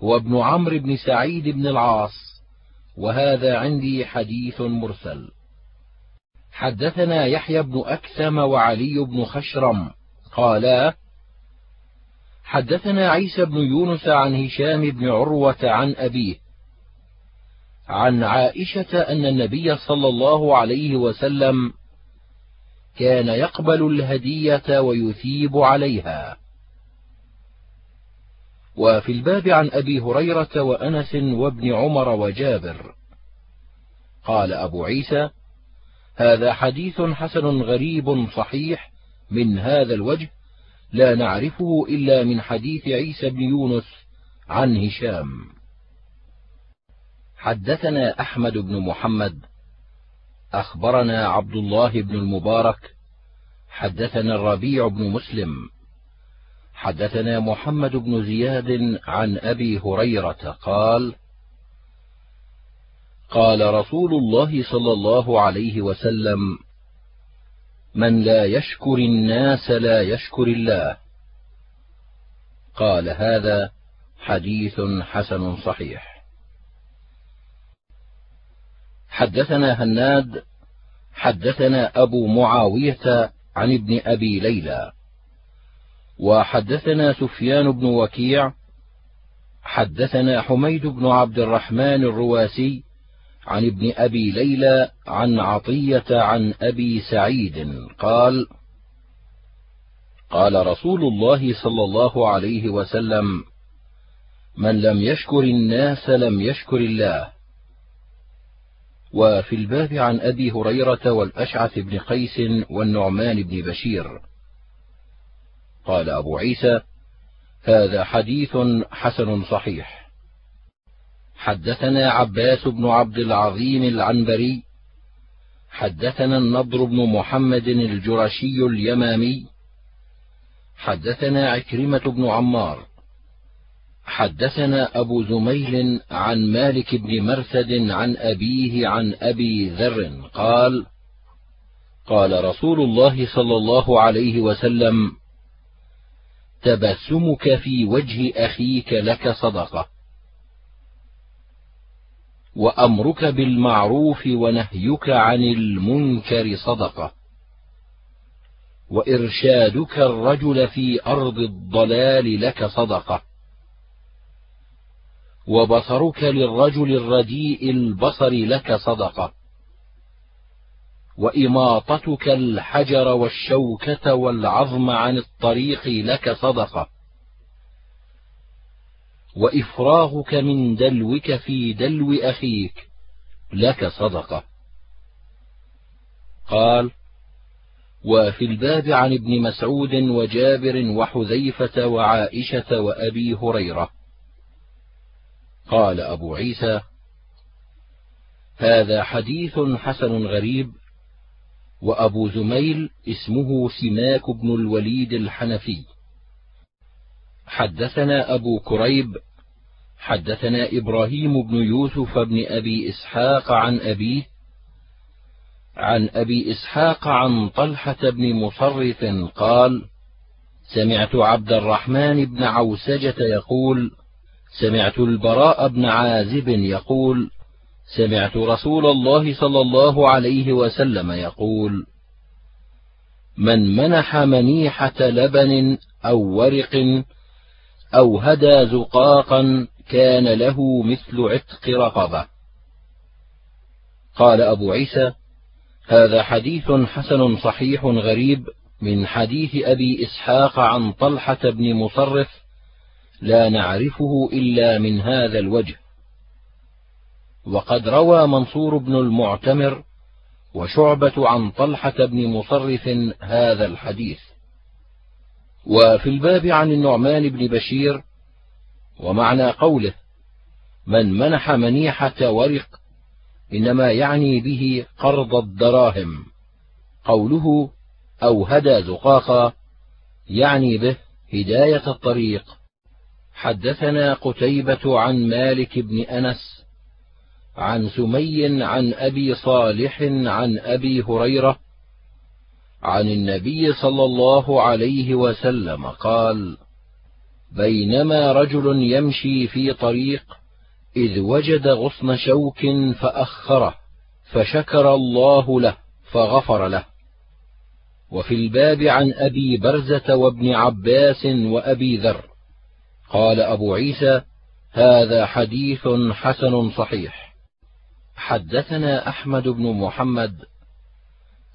وابن عمرو بن سعيد بن العاص وهذا عندي حديث مرسل. حدثنا يحيى بن أكثم وعلي بن خشرم قالا حدثنا عيسى بن يونس عن هشام بن عروة عن أبيه عن عائشة أن النبي صلى الله عليه وسلم كان يقبل الهدية ويثيب عليها. وفي الباب عن أبي هريرة وأنس وابن عمر وجابر. قال أبو عيسى هذا حديث حسن غريب صحيح من هذا الوجه لا نعرفه إلا من حديث عيسى بن يونس عن هشام. حدثنا أحمد بن محمد أخبرنا عبد الله بن المبارك حدثنا الربيع بن مسلم حدثنا محمد بن زياد عن أبي هريرة قال قال رسول الله صلى الله عليه وسلم من لا يشكر الناس لا يشكر الله. قال هذا حديث حسن صحيح. حدثنا هناد حدثنا أبو معاوية عن ابن أبي ليلى. وحدثنا سفيان بن وكيع حدثنا حميد بن عبد الرحمن الرواسي عن ابن أبي ليلى عن عطية عن أبي سعيد قال قال رسول الله صلى الله عليه وسلم من لم يشكر الناس لم يشكر الله. وفي الباب عن أبي هريرة والأشعث بن قيس والنعمان بن بشير. قال أبو عيسى هذا حديث حسن صحيح. حدثنا عباس بن عبد العظيم العنبري حدثنا النضر بن محمد الجرشي اليمامي حدثنا عكرمة بن عمار حدثنا أبو زميل عن مالك بن مرثد عن أبيه عن أبي ذر قال قال رسول الله صلى الله عليه وسلم تبسمك في وجه أخيك لك صدقة وأمرك بالمعروف ونهيك عن المنكر صدقة وإرشادك الرجل في أرض الضلال لك صدقة. وبصرك للرجل الرديء البصر لك صدقة. وإماطتك الحجر والشوكة والعظم عن الطريق لك صدقة. وإفراغك من دلوك في دلو أخيك لك صدقة. قال وفي الباب عن ابن مسعود وجابر وحذيفة وعائشة وأبي هريرة. قال أبو عيسى هذا حديث حسن غريب وأبو زميل اسمه سماك بن الوليد الحنفي. حدثنا أبو كريب حدثنا إبراهيم بن يوسف بن أبي إسحاق عن أبيه عن أبي إسحاق عن طلحة بن مصرف قال سمعت عبد الرحمن بن عوسجة يقول سمعت البراء بن عازب يقول سمعت رسول الله صلى الله عليه وسلم يقول من منح منيحة لبن أو ورق أو هدى زقاقا كان له مثل عتق رقبة. قال أبو عيسى هذا حديث حسن صحيح غريب من حديث أبي إسحاق عن طلحة بن مصرف لا نعرفه إلا من هذا الوجه. وقد روى منصور بن المعتمر وشعبة عن طلحة بن مصرف هذا الحديث. وفي الباب عن النعمان بن بشير ومعنى قوله من منح منيحة ورق إنما يعني به قرض الدراهم. قوله أو هدى زقاقا يعني به هداية الطريق. حدثنا قتيبة عن مالك بن أنس عن سمي عن أبي صالح عن أبي هريرة عن النبي صلى الله عليه وسلم قال بينما رجل يمشي في طريق إذ وجد غصن شوك فأخره فشكر الله له فغفر له. وفي الباب عن أبي برزة وابن عباس وأبي ذر. قال أبو عيسى هذا حديث حسن صحيح. حدثنا أحمد بن محمد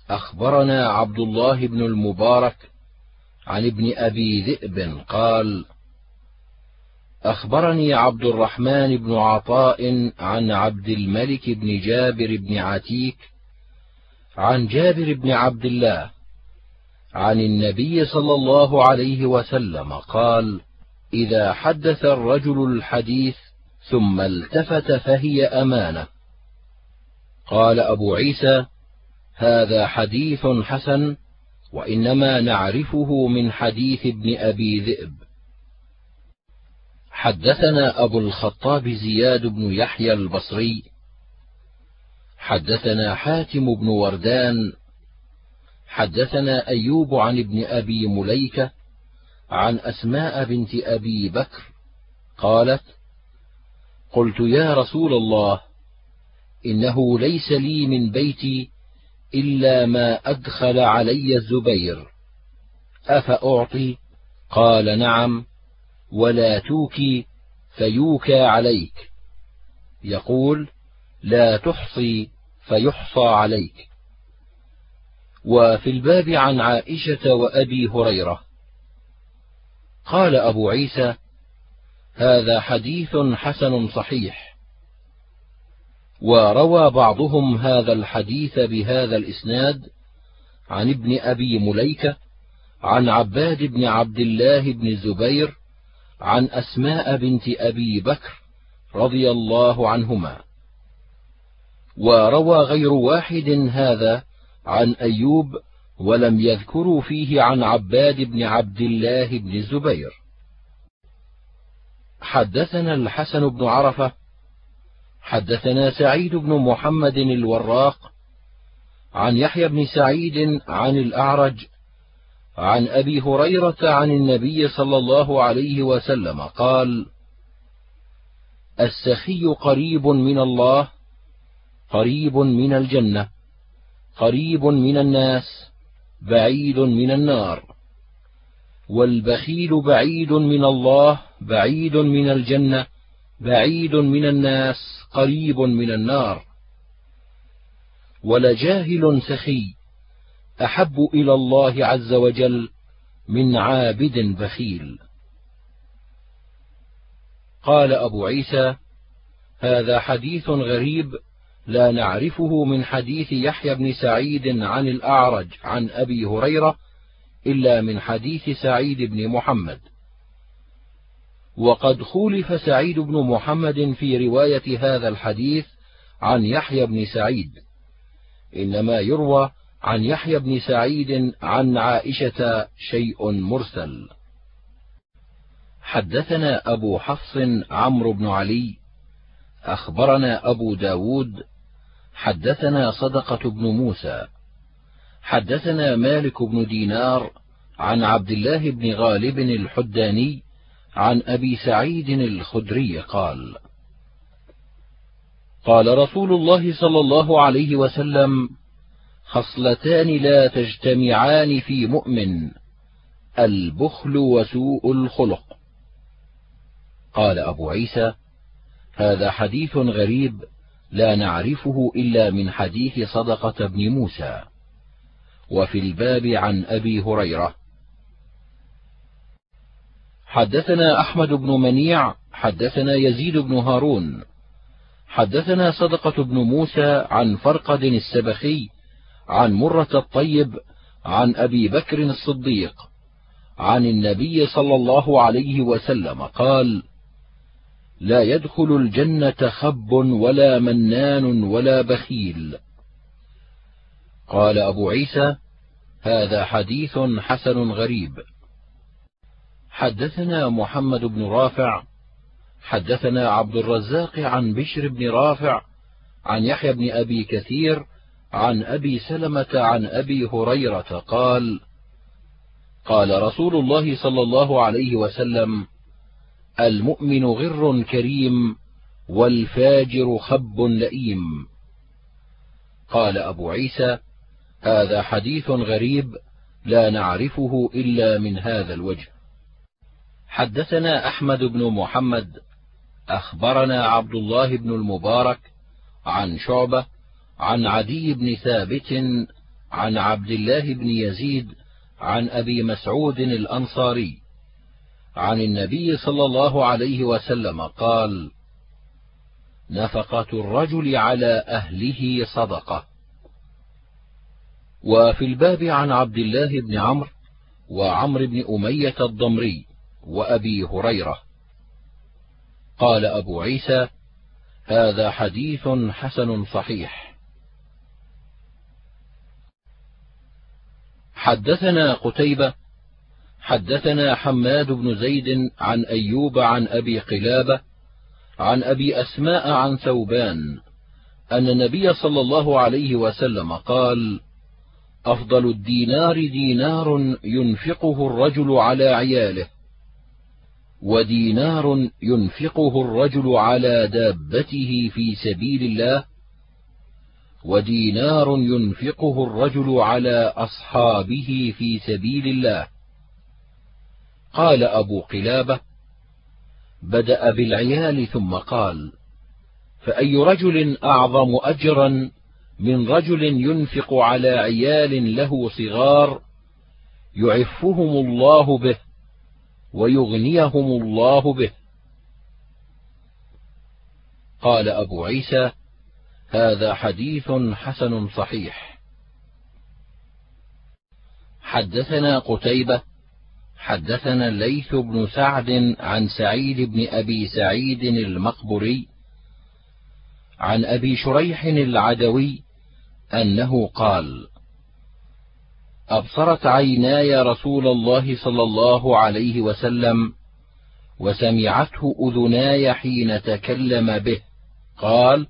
أخبرنا عبد الله بن المبارك عن ابن أبي ذئب قال أخبرني عبد الرحمن بن عطاء عن عبد الملك بن جابر بن عتيك عن جابر بن عبد الله عن النبي صلى الله عليه وسلم قال إذا حدث الرجل الحديث ثم التفت فهي أمانة. قال أبو عيسى هذا حديث حسن وإنما نعرفه من حديث ابن أبي ذئب. حدثنا أبو الخطاب زياد بن يحيى البصري. حدثنا حاتم بن وردان. حدثنا أيوب عن ابن أبي مليكة. عن أسماء بنت أبي بكر قالت قلت يا رسول الله إنه ليس لي من بيتي إلا ما أدخل علي الزبير. أفأعطي؟ قال نعم ولا توكي فيوكى عليك. يقول لا تحصي فيحصى عليك. وفي الباب عن عائشة وأبي هريرة. قال أبو عيسى هذا حديث حسن صحيح. وروى بعضهم هذا الحديث بهذا الإسناد عن ابن أبي مليكة عن عباد بن عبد الله بن الزبير عن أسماء بنت أبي بكر رضي الله عنهما. وروى غير واحد هذا عن أيوب ولم يذكروا فيه عن عباد بن عبد الله بن الزبير. حدثنا الحسن بن عرفة حدثنا سعيد بن محمد الوراق عن يحيى بن سعيد عن الأعرج عن أبي هريرة عن النبي صلى الله عليه وسلم قال السخي قريب من الله قريب من الجنة قريب من الناس. بعيد من النار. والبخيل بعيد من الله بعيد من الجنة بعيد من الناس قريب من النار. ولجاهل سخي أحب إلى الله عز وجل من عابد بخيل. قال أبو عيسى هذا حديث غريب لا نعرفه من حديث يحيى بن سعيد عن الأعرج عن أبي هريرة إلا من حديث سعيد بن محمد. وقد خولف سعيد بن محمد في رواية هذا الحديث عن يحيى بن سعيد إنما يروى عن يحيى بن سعيد عن عائشة شيء مرسل. حدثنا أبو حفص عمرو بن علي أخبرنا أبو داود حدثنا صدقة بن موسى. حدثنا مالك بن دينار عن عبد الله بن غالب الحداني عن أبي سعيد الخدري قال قال رسول الله صلى الله عليه وسلم خصلتان لا تجتمعان في مؤمن البخل وسوء الخلق. قال أبو عيسى هذا حديث غريب لا نعرفه إلا من حديث صدقة بن موسى. وفي الباب عن أبي هريرة. حدثنا أحمد بن منيع حدثنا يزيد بن هارون. حدثنا صدقة بن موسى عن فرقد السبخي عن مرة الطيب عن أبي بكر الصديق. عن النبي صلى الله عليه وسلم قال لا يدخل الجنة خب ولا منان ولا بخيل. قال أبو عيسى هذا حديث حسن غريب. حدثنا محمد بن رافع حدثنا عبد الرزاق عن بشر بن رافع عن يحيى بن أبي كثير عن أبي سلمة عن أبي هريرة قال قال رسول الله صلى الله عليه وسلم المؤمن غر كريم والفاجر خب لئيم. قال أبو عيسى هذا حديث غريب لا نعرفه إلا من هذا الوجه. حدثنا أحمد بن محمد أخبرنا عبد الله بن المبارك عن شعبة عن عدي بن ثابت عن عبد الله بن يزيد عن أبي مسعود الأنصاري. عن النبي صلى الله عليه وسلم قال نفقة الرجل على أهله صدقة. وفي الباب عن عبد الله بن عمرو وعمرو بن أمية الضمري وأبي هريرة. قال أبو عيسى هذا حديث حسن صحيح. حدثنا قتيبة حدثنا حماد بن زيد عن أيوب عن أبي قلابة عن أبي أسماء عن ثوبان أن النبي صلى الله عليه وسلم قال أفضل الدينار دينار ينفقه الرجل على عياله ودينار ينفقه الرجل على دابته في سبيل الله ودينار ينفقه الرجل على أصحابه في سبيل الله. قال أبو قلابة بدأ بالعيال ثم قال فأي رجل أعظم أجرا من رجل ينفق على عيال له صغار يعفهم الله به ويغنيهم الله به. قال أبو عيسى هذا حديث حسن صحيح. حدثنا قتيبة حدثنا الليث بن سعد عن سعيد بن أبي سعيد المقبري عن أبي شريح العدوي أنه قال أبصرت عيناي رسول الله صلى الله عليه وسلم وسمعته أذناي حين تكلم به قال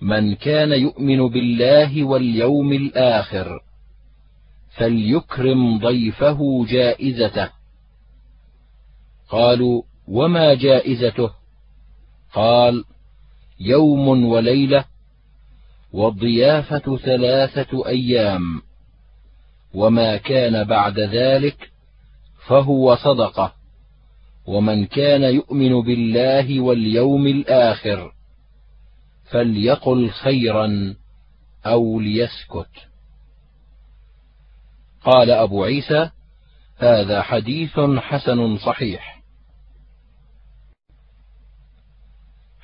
من كان يؤمن بالله واليوم الآخر فليكرم ضيفه جائزته. قالوا وما جائزته؟ قال يوم وليلة والضيافة ثلاثة أيام وما كان بعد ذلك فهو صدقة ومن كان يؤمن بالله واليوم الآخر فليقل خيرا أو ليسكت. قال أبو عيسى هذا حديث حسن صحيح.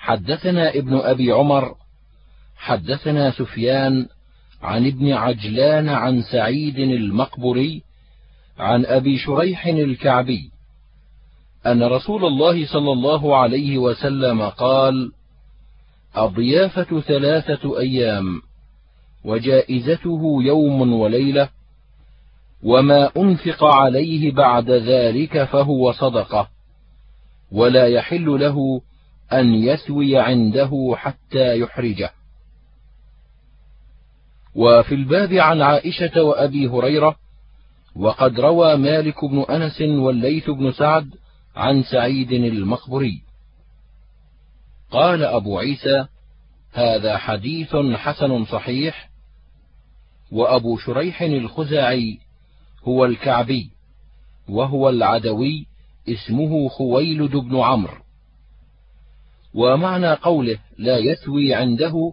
حدثنا ابن أبي عمر حدثنا سفيان عن ابن عجلان عن سعيد المقبري عن أبي شريح الكعبي أن رسول الله صلى الله عليه وسلم قال الضيافة ثلاثة أيام وجائزته يوم وليلة وما أنفق عليه بعد ذلك فهو صدقة ولا يحل له أن يسوي عنده حتى يحرجه. وفي الباب عن عائشة وأبي هريرة وقد روى مالك بن أنس والليث بن سعد عن سعيد المقبري. قال أبو عيسى هذا حديث حسن صحيح وأبو شريح الخزاعي هو الكعبي وهو العدوي اسمه خويلد بن عمرو. ومعنى قوله لا يثوي عنده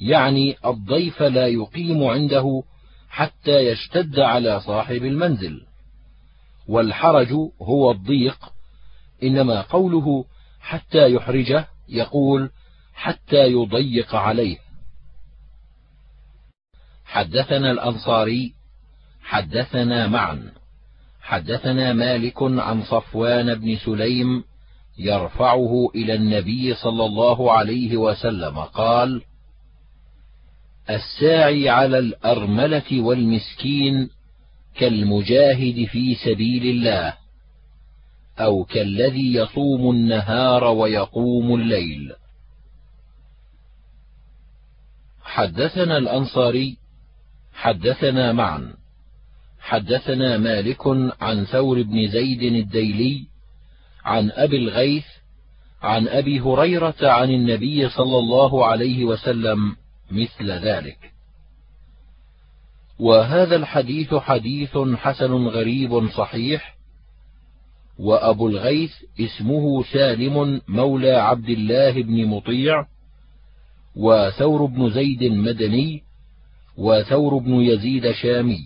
يعني الضيف لا يقيم عنده حتى يشتد على صاحب المنزل. والحرج هو الضيق إنما قوله حتى يحرجه يقول حتى يضيق عليه. حدثنا الأنصاري حدثنا معا حدثنا مالك عن صفوان بن سليم يرفعه إلى النبي صلى الله عليه وسلم قال الساعي على الأرملة والمسكين كالمجاهد في سبيل الله أو كالذي يصوم النهار ويقوم الليل. حدثنا الأنصاري حدثنا معا حدثنا مالك عن ثور بن زيد الديلي عن أبي الغيث عن أبي هريرة عن النبي صلى الله عليه وسلم مثل ذلك. وهذا الحديث حديث حسن غريب صحيح وأبو الغيث اسمه سالم مولى عبد الله بن مطيع وثور بن زيد مدني وثور بن يزيد شامي.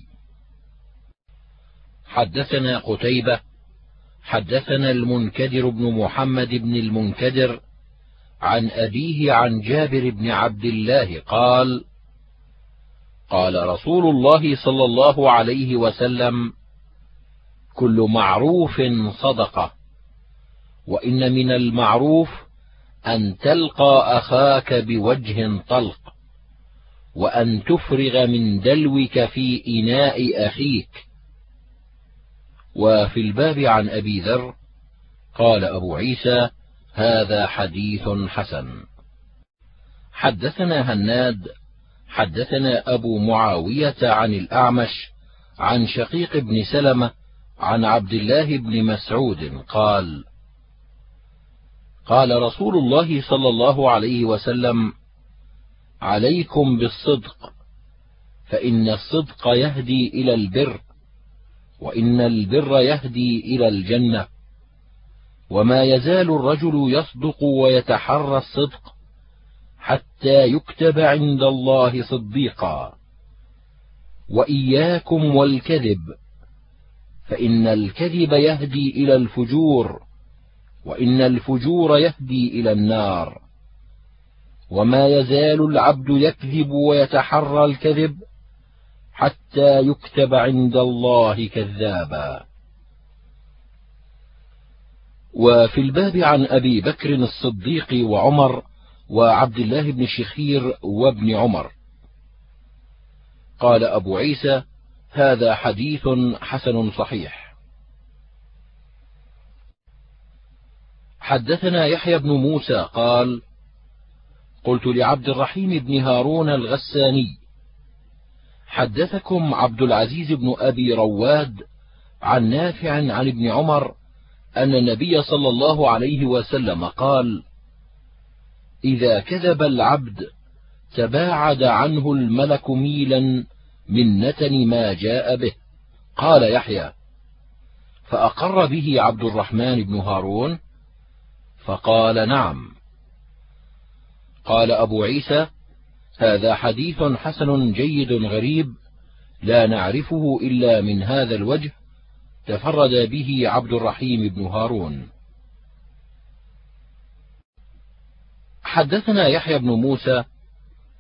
حدثنا قتيبة حدثنا المنكدر بن محمد بن المنكدر عن أبيه عن جابر بن عبد الله قال قال رسول الله صلى الله عليه وسلم كل معروف صدقة وإن من المعروف أن تلقى أخاك بوجه طلق وأن تفرغ من دلوك في إناء أخيك. وفي الباب عن أبي ذر قال أبو عيسى هذا حديث حسن. حدثنا هناد حدثنا أبو معاوية عن الأعمش عن شقيق بن سلمة عن عبد الله بن مسعود قال قال رسول الله صلى الله عليه وسلم عليكم بالصدق فإن الصدق يهدي إلى البر. وإن البر يهدي إلى الجنة. وما يزال الرجل يصدق ويتحرى الصدق حتى يكتب عند الله صديقا. وإياكم والكذب فإن الكذب يهدي إلى الفجور وإن الفجور يهدي إلى النار. وما يزال العبد يكذب ويتحرى الكذب حتى يكتب عند الله كذابا. وفي الباب عن أبي بكر الصديق وعمر وعبد الله بن شخير وابن عمر. قال أبو عيسى هذا حديث حسن صحيح. حدثنا يحيى بن موسى قال قلت لعبد الرحيم بن هارون الغساني حدثكم عبد العزيز بن أبي رواد عن نافع عن ابن عمر أن النبي صلى الله عليه وسلم قال إذا كذب العبد تباعد عنه الملك ميلا من نتن ما جاء به. قال يحيى فأقر به عبد الرحمن بن هارون؟ فقال نعم. قال أبو عيسى هذا حديث حسن جيد غريب لا نعرفه إلا من هذا الوجه تفرد به عبد الرحيم بن هارون. حدثنا يحيى بن موسى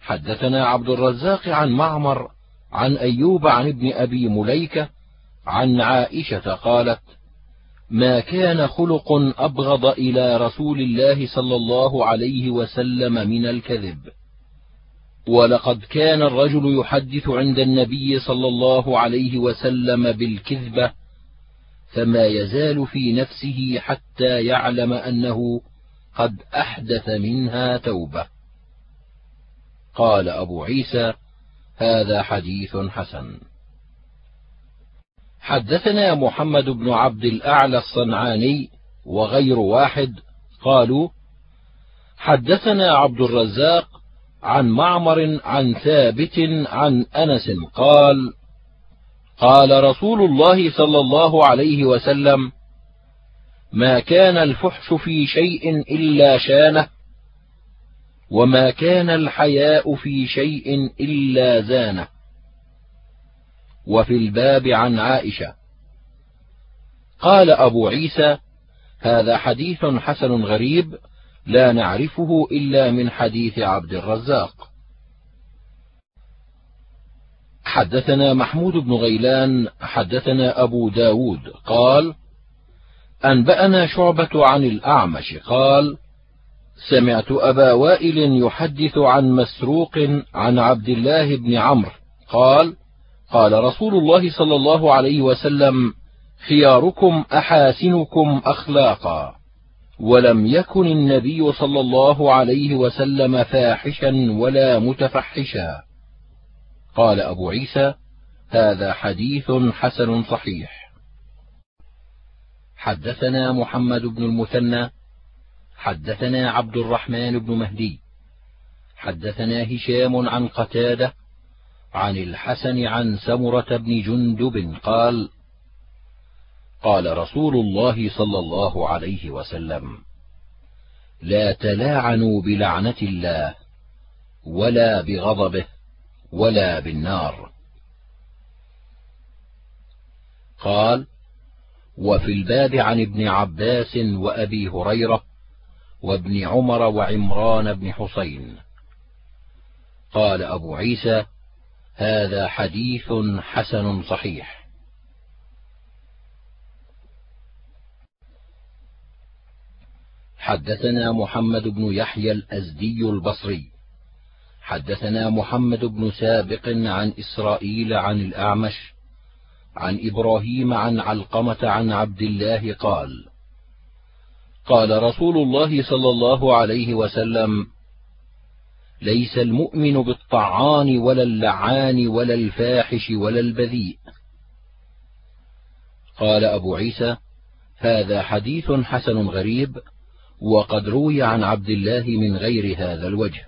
حدثنا عبد الرزاق عن معمر عن أيوب عن ابن أبي مليكة عن عائشة قالت ما كان خلق أبغض إلى رسول الله صلى الله عليه وسلم من الكذب. ولقد كان الرجل يحدث عند النبي صلى الله عليه وسلم بالكذبة فما يزال في نفسه حتى يعلم أنه قد أحدث منها توبة. قال أبو عيسى هذا حديث حسن. حدثنا محمد بن عبد الأعلى الصنعاني وغير واحد قالوا حدثنا عبد الرزاق عن معمر عن ثابت عن أنس قال قال رسول الله صلى الله عليه وسلم ما كان الفحش في شيء إلا شانه وما كان الحياء في شيء إلا زانه. وفي الباب عن عائشة قال أبو عيسى هذا حديث حسن غريب لا نعرفه إلا من حديث عبد الرزاق. حدثنا محمود بن غيلان حدثنا أبو داود قال أنبأنا شعبة عن الأعمش قال سمعت أبا وائل يحدث عن مسروق عن عبد الله بن عمرو قال قال رسول الله صلى الله عليه وسلم خياركم أحاسنكم أخلاقا. ولم يكن النبي صلى الله عليه وسلم فاحشا ولا متفحشا. قال أبو عيسى هذا حديث حسن صحيح. حدثنا محمد بن المثنى حدثنا عبد الرحمن بن مهدي حدثنا هشام عن قتادة عن الحسن عن سمرة بن جندب قال قال رسول الله صلى الله عليه وسلم لا تلاعنوا بلعنة الله ولا بغضبه ولا بالنار. قال وفي الباب عن ابن عباس وأبي هريرة وابن عمر وعمران بن حسين. قال أبو عيسى هذا حديث حسن صحيح. حدثنا محمد بن يحيى الأزدي البصري. حدثنا محمد بن سابق عن إسرائيل عن الأعمش عن إبراهيم عن علقمة عن عبد الله قال قال رسول الله صلى الله عليه وسلم ليس المؤمن بالطعان ولا اللعان ولا الفاحش ولا البذيء. قال أبو عيسى هذا حديث حسن غريب وقد روي عن عبد الله من غير هذا الوجه.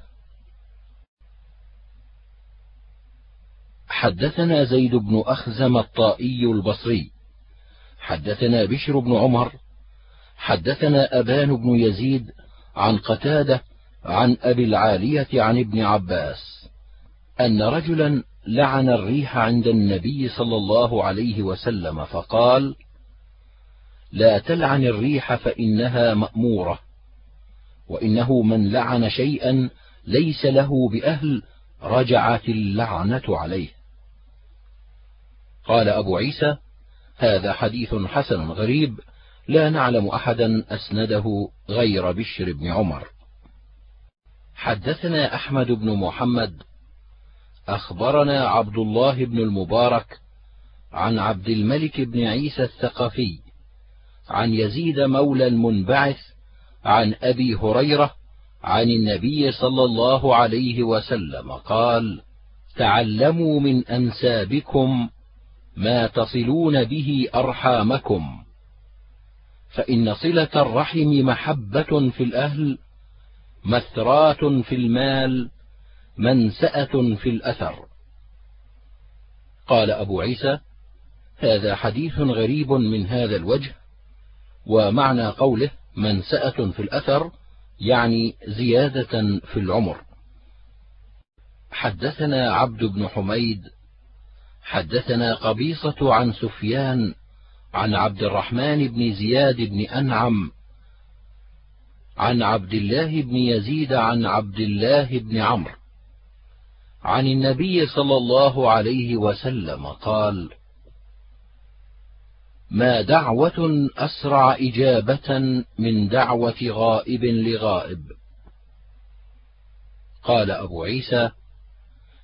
حدثنا زيد بن أخزم الطائي البصري. حدثنا بشر بن عمر. حدثنا أبان بن يزيد عن قتادة عن أبي العالية عن ابن عباس أن رجلا لعن الريح عند النبي صلى الله عليه وسلم فقال لا تلعن الريح فإنها مأمورة. وإنه من لعن شيئا ليس له بأهل رجعت اللعنة عليه. قال أبو عيسى هذا حديث حسن غريب لا نعلم احدا أسنده غير بشر بن عمر. حدثنا أحمد بن محمد أخبرنا عبد الله بن المبارك عن عبد الملك بن عيسى الثقفي عن يزيد مولى المنبعث عن أبي هريرة عن النبي صلى الله عليه وسلم قال تعلموا من أنسابكم ما تصلون به أرحامكم فإن صلة الرحم محبة في الأهل مثراه في المال منسأة في الأثر. قال أبو عيسى هذا حديث غريب من هذا الوجه ومعنى قوله منسأة في الأثر يعني زيادة في العمر. حدثنا عبد بن حميد حدثنا قبيصة عن سفيان عن عبد الرحمن بن زياد بن أنعم عن عبد الله بن يزيد عن عبد الله بن عمرو. عن النبي صلى الله عليه وسلم قال ما دعوة أسرع إجابة من دعوة غائب لغائب. قال أبو عيسى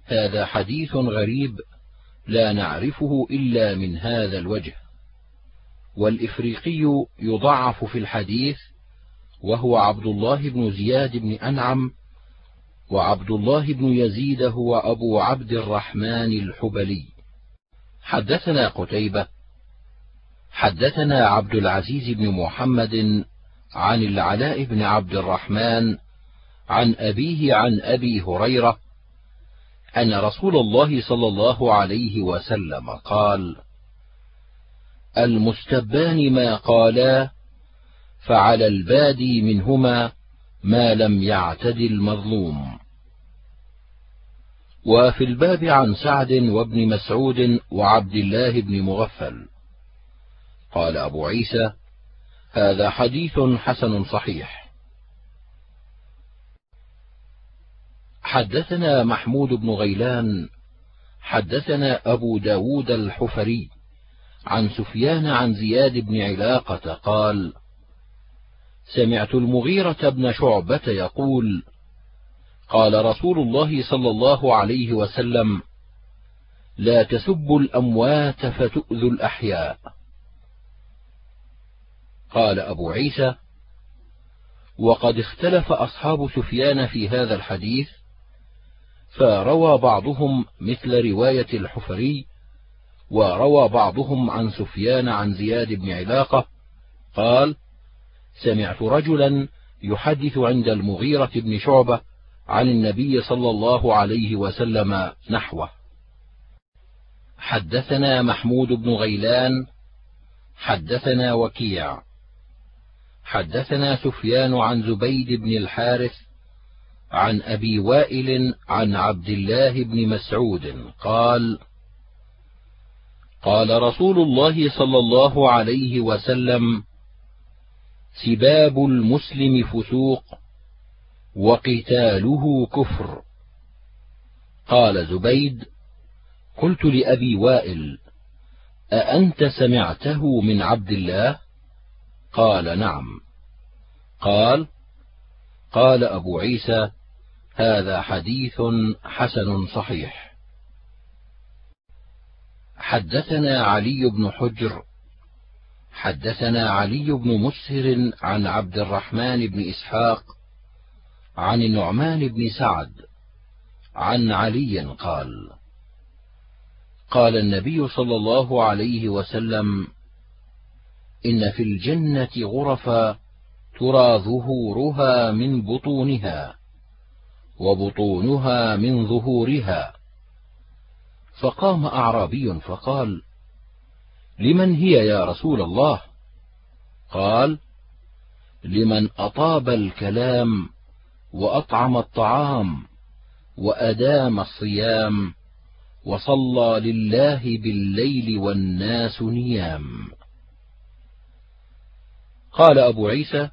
هذا حديث غريب لا نعرفه إلا من هذا الوجه والإفريقي يضعف في الحديث وهو عبد الله بن زياد بن أنعم وعبد الله بن يزيد هو أبو عبد الرحمن الحبلي. حدثنا قتيبة حدثنا عبد العزيز بن محمد عن العلاء بن عبد الرحمن عن أبيه عن أبي هريرة أن رسول الله صلى الله عليه وسلم قال المستبان ما قالا فعلى البادي منهما ما لم يعتد المظلوم. وفي الباب عن سعد وابن مسعود وعبد الله بن مغفل. قال أبو عيسى هذا حديث حسن صحيح. حدثنا محمود بن غيلان حدثنا أبو داود الحفري عن سفيان عن زياد بن علاقة قال سمعت المغيرة بن شعبة يقول قال رسول الله صلى الله عليه وسلم لا تسبوا الأموات فتؤذوا الأحياء. قال أبو عيسى وقد اختلف أصحاب سفيان في هذا الحديث فروى بعضهم مثل رواية الحفري وروى بعضهم عن سفيان عن زياد بن علاقة قال سمعت رجلا يحدث عند المغيرة بن شعبة عن النبي صلى الله عليه وسلم نحوه. حدثنا محمود بن غيلان حدثنا وكيع. حدثنا سفيان عن زبيد بن الحارث عن أبي وائل عن عبد الله بن مسعود قال قال رسول الله صلى الله عليه وسلم سباب المسلم فسوق وقتاله كفر. قال زبيد قلت لأبي وائل أأنت سمعته من عبد الله؟ قال نعم. قال قال أبو عيسى هذا حديث حسن صحيح. حدثنا علي بن حجر حدثنا علي بن مسهر عن عبد الرحمن بن إسحاق عن النعمان بن سعد عن علي قال قال النبي صلى الله عليه وسلم إن في الجنة غرفا ترى ظهورها من بطونها وبطونها من ظهورها. فقام أعرابي فقال لمن هي يا رسول الله؟ قال لمن أطاب الكلام وأطعم الطعام وأدام الصيام وصلى لله بالليل والناس نيام. قال أبو عيسى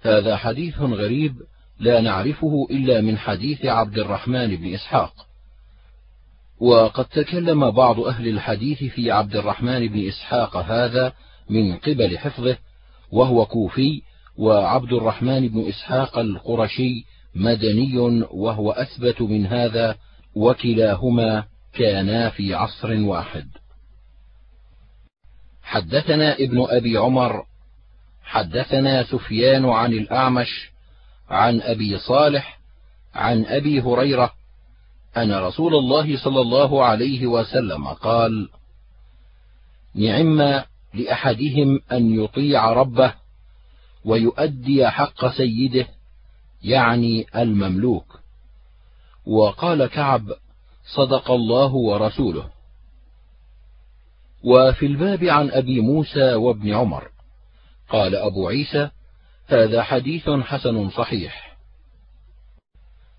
هذا حديث غريب لا نعرفه إلا من حديث عبد الرحمن بن إسحاق. وقد تكلم بعض أهل الحديث في عبد الرحمن بن إسحاق هذا من قبل حفظه وهو كوفي وعبد الرحمن بن إسحاق القرشي مدني وهو أثبت من هذا وكلاهما كانا في عصر واحد. حدثنا ابن أبي عمر حدثنا سفيان عن الأعمش عن أبي صالح عن أبي هريرة أن رسول الله صلى الله عليه وسلم قال نعم لأحدهم أن يطيع ربه ويؤدي حق سيده يعني المملوك. وقال كعب صدق الله ورسوله. وفي الباب عن أبي موسى وابن عمر قال أبو عيسى هذا حديث حسن صحيح.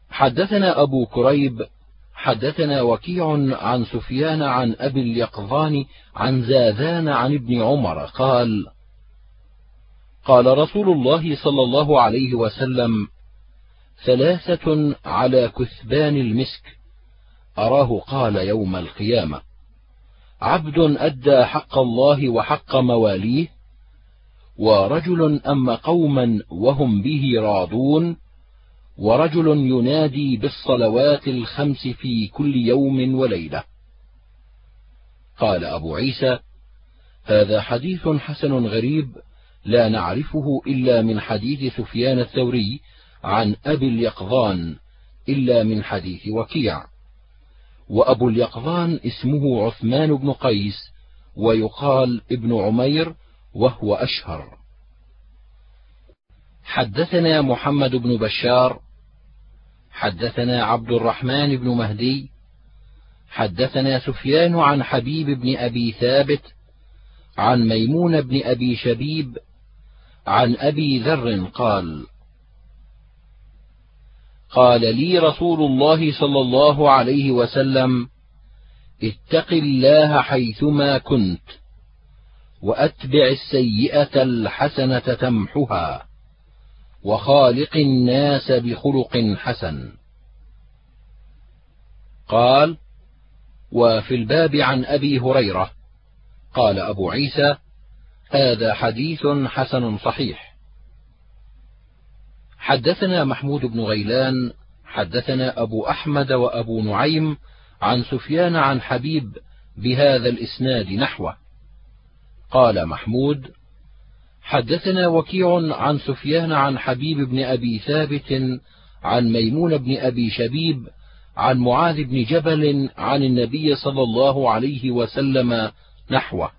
حدثنا أبو كريب حدثنا وكيع عن سفيان عن أبي اليقظان عن زاذان عن ابن عمر قال قال رسول الله صلى الله عليه وسلم ثلاثة على كثبان المسك. أراه قال يوم القيامة. عبد أدى حق الله وحق مواليه ورجل اما قوما وهم به راضون ورجل ينادي بالصلوات الخمس في كل يوم وليلة. قال أبو عيسى هذا حديث حسن غريب لا نعرفه إلا من حديث سفيان الثوري عن أبي اليقظان إلا من حديث وكيع. وأبو اليقظان اسمه عثمان بن قيس ويقال ابن عمير وهو أشهر. حدثنا محمد بن بشار حدثنا عبد الرحمن بن مهدي حدثنا سفيان عن حبيب بن أبي ثابت عن ميمون بن أبي شبيب عن أبي ذر قال قال لي رسول الله صلى الله عليه وسلم اتق الله حيثما كنت. وأتبع السيئة الحسنة تمحها وخالق الناس بخلق حسن. قال وفي الباب عن أبي هريرة قال أبو عيسى هذا حديث حسن صحيح. حدثنا محمود بن غيلان حدثنا أبو أحمد وأبو نعيم عن سفيان عن حبيب بهذا الإسناد نحوه. قال محمود حدثنا وكيع عن سفيان عن حبيب بن أبي ثابت عن ميمون بن أبي شبيب عن معاذ بن جبل عن النبي صلى الله عليه وسلم نحوه.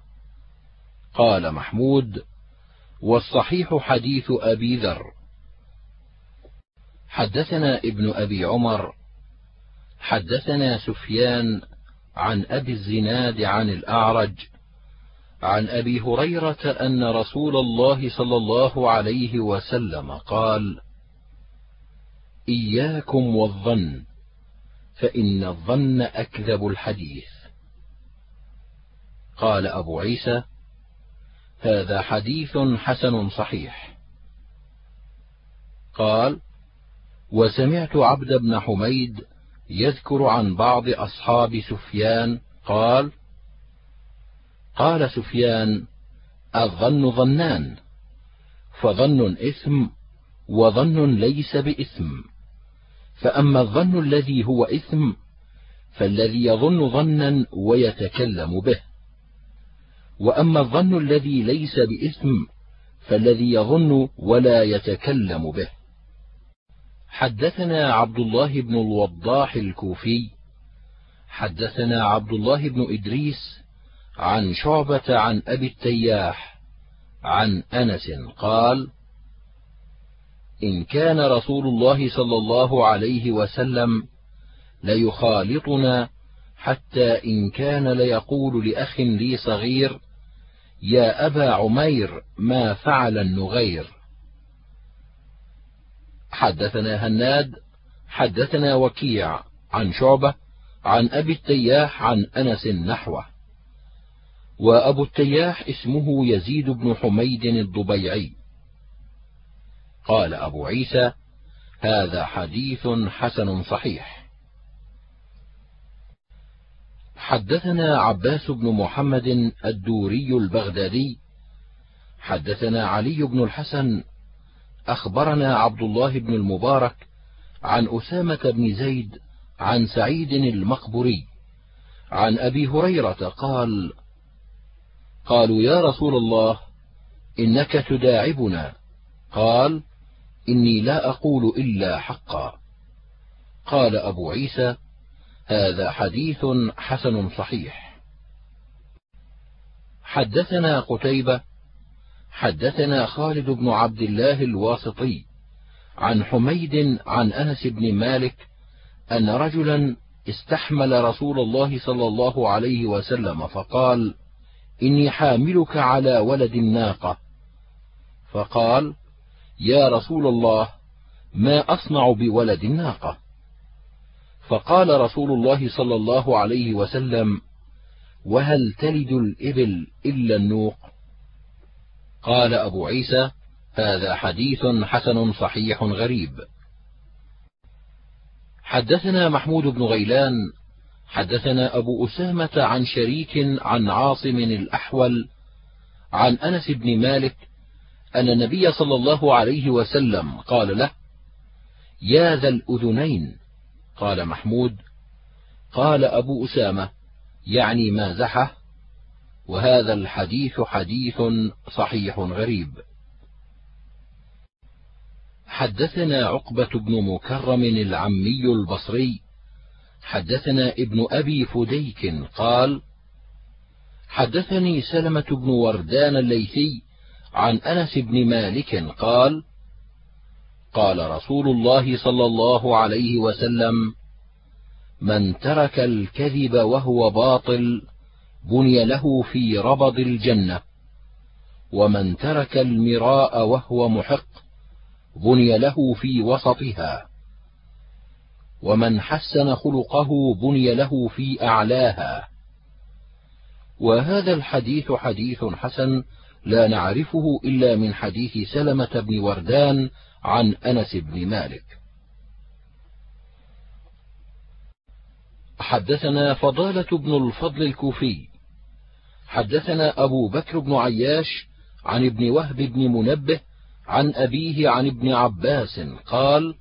قال محمود والصحيح حديث أبي ذر. حدثنا ابن أبي عمر حدثنا سفيان عن أبي الزناد عن الأعرج عن أبي هريرة أن رسول الله صلى الله عليه وسلم قال إياكم والظن فإن الظن أكذب الحديث. قال أبو عيسى هذا حديث حسن صحيح. قال وسمعت عبد بن حميد يذكر عن بعض أصحاب سفيان قال قال سفيان الظن ظنان فظن إثم وظن ليس بإثم. فأما الظن الذي هو إثم فالذي يظن ظنا ويتكلم به. وأما الظن الذي ليس بإثم فالذي يظن ولا يتكلم به. حدثنا عبد الله بن الوضاح الكوفي حدثنا عبد الله بن إدريس عن شعبة عن أبي التياح عن أنس قال إن كان رسول الله صلى الله عليه وسلم ليخالطنا حتى إن كان ليقول لأخ لي صغير يا أبا عمير ما فعل النغير. حدثنا هناد حدثنا وكيع عن شعبة عن أبي التياح عن أنس نحوه. وأبو التياح اسمه يزيد بن حميد الضبيعي. قال أبو عيسى هذا حديث حسن صحيح. حدثنا عباس بن محمد الدوري البغدادي. حدثنا علي بن الحسن. أخبرنا عبد الله بن المبارك عن أسامة بن زيد عن سعيد المقبري عن أبي هريرة قال قالوا يا رسول الله إنك تداعبنا. قال إني لا أقول إلا حقا. قال أبو عيسى هذا حديث حسن صحيح. حدثنا قتيبة حدثنا خالد بن عبد الله الواسطي عن حميد عن أنس بن مالك أن رجلا استحمل رسول الله صلى الله عليه وسلم فقال إني حاملك على ولد الناقة. فقال يا رسول الله ما أصنع بولد الناقة؟ فقال رسول الله صلى الله عليه وسلم وهل تلد الإبل إلا النوق؟ قال أبو عيسى هذا حديث حسن صحيح غريب. حدثنا محمود بن غيلان حدثنا أبو أسامة عن شريك عن عاصم الأحول عن أنس بن مالك أن النبي صلى الله عليه وسلم قال له يا ذا الأذنين. قال محمود قال أبو أسامة يعني مازحة وهذا الحديث حديث صحيح غريب. حدثنا عقبة بن مكرم العمي البصري حدثنا ابن أبي فديك قال حدثني سلمة بن وردان الليثي عن أنس بن مالك قال قال رسول الله صلى الله عليه وسلم من ترك الكذب وهو باطل بني له في ربض الجنة. ومن ترك المراء وهو محق بني له في وسطها. ومن حسن خلقه بني له في أعلاها. وهذا الحديث حديث حسن لا نعرفه إلا من حديث سلمة بن وردان عن أنس بن مالك. حدثنا فضالة بن الفضل الكوفي. حدثنا أبو بكر بن عياش عن ابن وهب بن منبه عن أبيه عن ابن عباس قال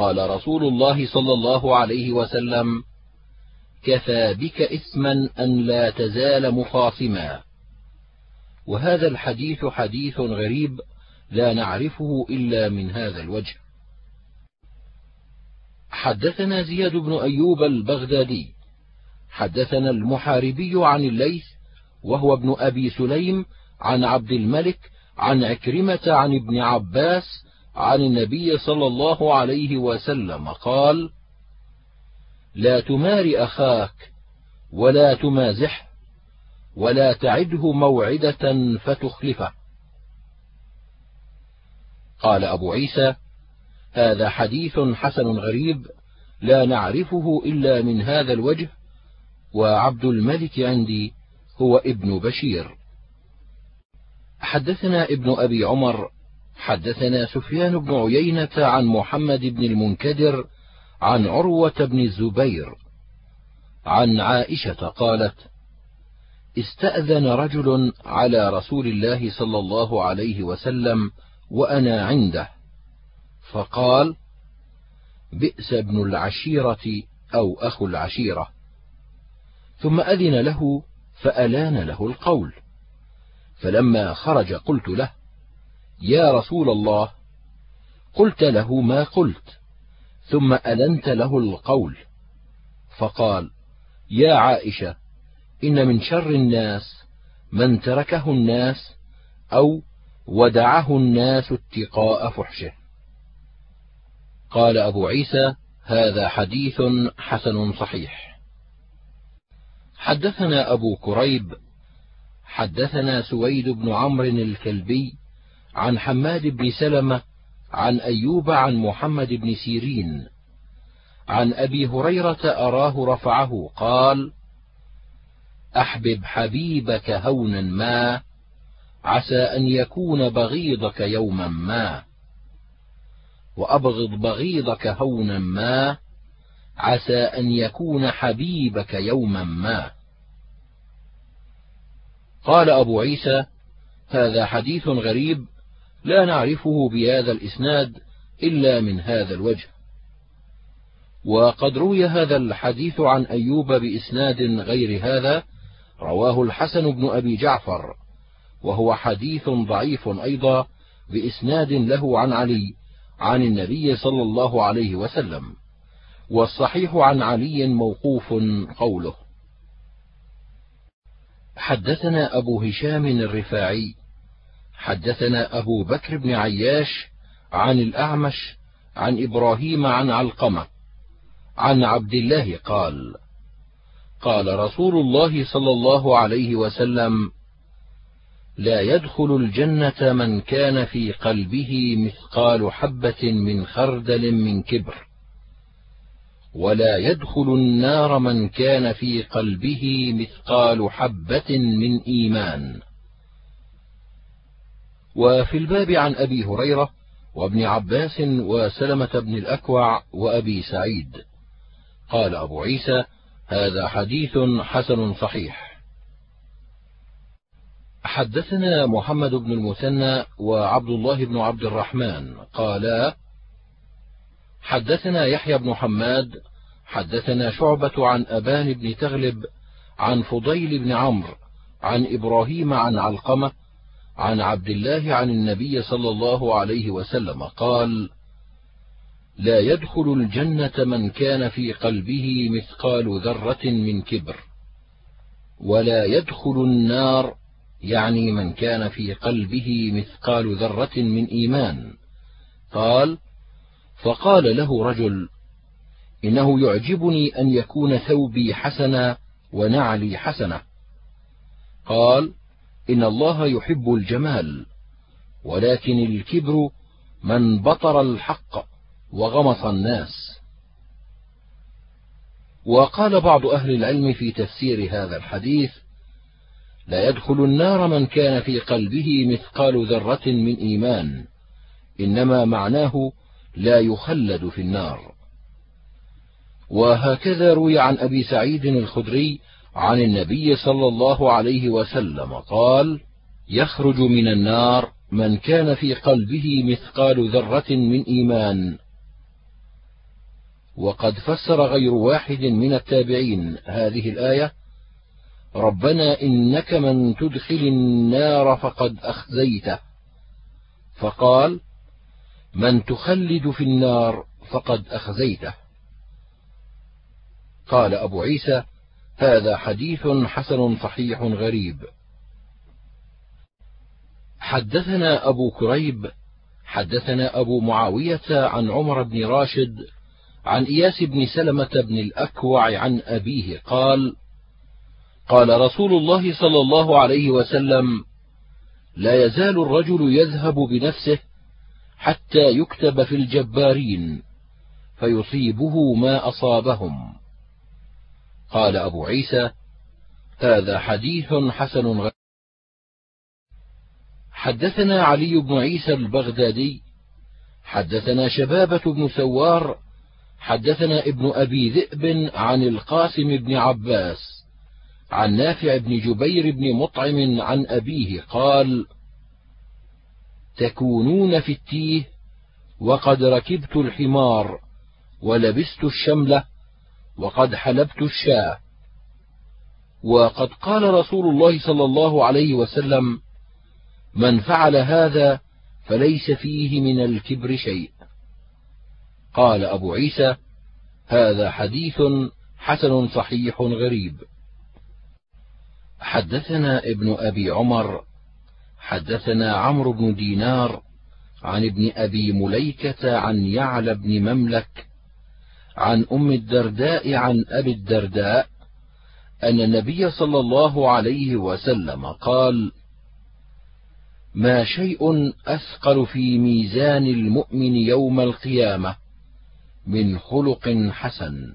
قال رسول الله صلى الله عليه وسلم كفى بك إثما أن لا تزال مخاصما. وهذا الحديث حديث غريب لا نعرفه إلا من هذا الوجه. حدثنا زياد بن أيوب البغدادي حدثنا المحاربي عن الليث وهو ابن أبي سليم عن عبد الملك عن عكرمة عن ابن عباس عن النبي صلى الله عليه وسلم قال لا تمار أخاك ولا تمازحه ولا تعده موعدة فتخلفه. قال أبو عيسى هذا حديث حسن غريب لا نعرفه إلا من هذا الوجه وعبد الملك عندي هو ابن بشير. حدثنا ابن أبي عمر حدثنا سفيان بن عيينة عن محمد بن المنكدر عن عروة بن الزبير عن عائشة قالت استأذن رجل على رسول الله صلى الله عليه وسلم وأنا عنده فقال بئس ابن العشيرة أو أخو العشيرة. ثم أذن له فألان له القول. فلما خرج قلت له يا رسول الله قلت له ما قلت ثم ألنت له القول. فقال يا عائشة إن من شر الناس من تركه الناس أو ودعه الناس اتقاء فحشه. قال أبو عيسى هذا حديث حسن صحيح. حدثنا أبو كريب حدثنا سويد بن عمرو الكلبي عن حماد بن سلمة عن أيوب عن محمد بن سيرين. عن أبي هريرة أراه رفعه قال أحبب حبيبك هونا ما عسى أن يكون بغيضك يوما ما. وأبغض بغيضك هونا ما عسى أن يكون حبيبك يوما ما. قال أبو عيسى هذا حديث غريب لا نعرفه بهذا الإسناد إلا من هذا الوجه. وقد روي هذا الحديث عن أيوب بإسناد غير هذا رواه الحسن بن أبي جعفر وهو حديث ضعيف أيضا بإسناد له عن علي عن النبي صلى الله عليه وسلم والصحيح عن علي موقوف قوله. حدثنا أبو هشام الرفاعي حدثنا أبو بكر بن عياش عن الأعمش عن إبراهيم عن علقمة عن عبد الله قال قال رسول الله صلى الله عليه وسلم لا يدخل الجنة من كان في قلبه مثقال حبة من خردل من كبر ولا يدخل النار من كان في قلبه مثقال حبة من إيمان. وفي الباب عن أبي هريرة وابن عباس وسلمة بن الأكوع وأبي سعيد. قال أبو عيسى هذا حديث حسن صحيح. حدثنا محمد بن المثنى وعبد الله بن عبد الرحمن. قالا حدثنا يحيى بن حماد حدثنا شعبة عن أبان بن تغلب عن فضيل بن عمرو عن إبراهيم عن علقمة عن عبد الله عن النبي صلى الله عليه وسلم قال لا يدخل الجنة من كان في قلبه مثقال ذرة من كبر ولا يدخل النار يعني من كان في قلبه مثقال ذرة من إيمان. قال فقال له رجل إنه يعجبني أن يكون ثوبي حسنا ونعلي حسنة. قال إن الله يحب الجمال ولكن الكبر من بطر الحق وغمص الناس. وقال بعض أهل العلم في تفسير هذا الحديث لا يدخل النار من كان في قلبه مثقال ذرة من إيمان إنما معناه لا يخلد في النار. وهكذا روي عن أبي سعيد الخدري عن النبي صلى الله عليه وسلم قال يخرج من النار من كان في قلبه مثقال ذرة من إيمان. وقد فسر غير واحد من التابعين هذه الآية ربنا إنك من تدخل النار فقد أخزيته. فقال من تخلد في النار فقد أخزيته. قال أبو عيسى هذا حديث حسن صحيح غريب. حدثنا أبو كريب حدثنا أبو معاوية عن عمر بن راشد عن إياس بن سلمة بن الأكوع عن أبيه قال قال رسول الله صلى الله عليه وسلم لا يزال الرجل يذهب بنفسه حتى يكتب في الجبارين فيصيبه ما أصابهم. قال أبو عيسى هذا حديث حسن غير. حدثنا علي بن عيسى البغدادي حدثنا شبابة بن سوار حدثنا ابن أبي ذئب عن القاسم بن عباس عن نافع بن جبير بن مطعم عن أبيه قال تكونون في التيه وقد ركبت الحمار ولبست الشملة وقد حلبت الشاة. وقد قال رسول الله صلى الله عليه وسلم من فعل هذا فليس فيه من الكبر شيء. قال أبو عيسى هذا حديث حسن صحيح غريب. حدثنا ابن أبي عمر حدثنا عمرو بن دينار عن ابن أبي مليكة عن يعلى بن مملك عن أم الدرداء عن أبي الدرداء أن النبي صلى الله عليه وسلم قال ما شيء أثقل في ميزان المؤمن يوم القيامة من خلق حسن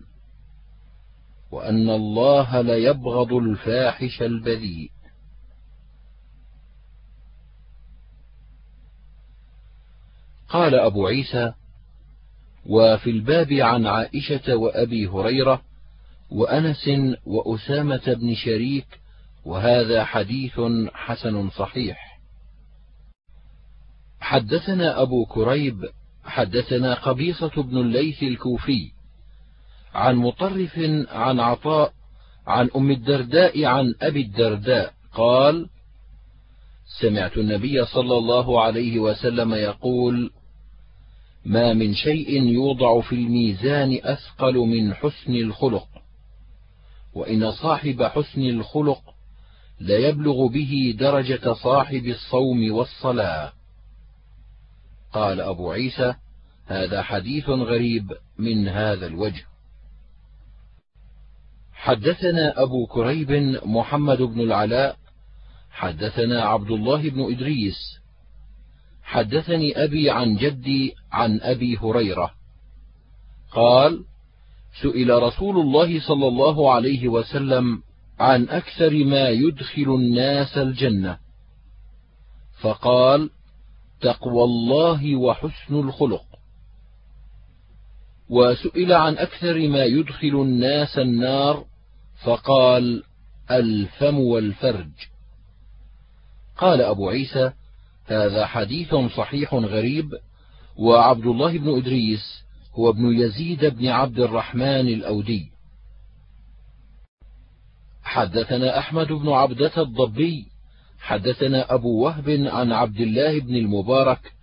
وأن الله ليبغض الفاحش البذيء. قال أبو عيسى وفي الباب عن عائشة وأبي هريرة وأنس وأسامة بن شريك وهذا حديث حسن صحيح. حدثنا أبو كريب حدثنا قبيصة بن الليث الكوفي عن مطرف عن عطاء عن أم الدرداء عن أبي الدرداء قال سمعت النبي صلى الله عليه وسلم يقول ما من شيء يوضع في الميزان أثقل من حسن الخلق وإن صاحب حسن الخلق ليبلغ به درجة صاحب الصوم والصلاة. قال أبو عيسى هذا حديث غريب من هذا الوجه. حدثنا أبو كريب محمد بن العلاء حدثنا عبد الله بن إدريس حدثني أبي عن جدي عن أبي هريرة. قال سئل رسول الله صلى الله عليه وسلم عن أكثر ما يدخل الناس الجنة. فقال تقوى الله وحسن الخلق. وسئل عن أكثر ما يدخل الناس النار فقال الفم والفرج. قال أبو عيسى هذا حديث صحيح غريب وعبد الله بن إدريس هو ابن يزيد بن عبد الرحمن الأودي. حدثنا أحمد بن عبدة الضبي حدثنا أبو وهب عن عبد الله بن المبارك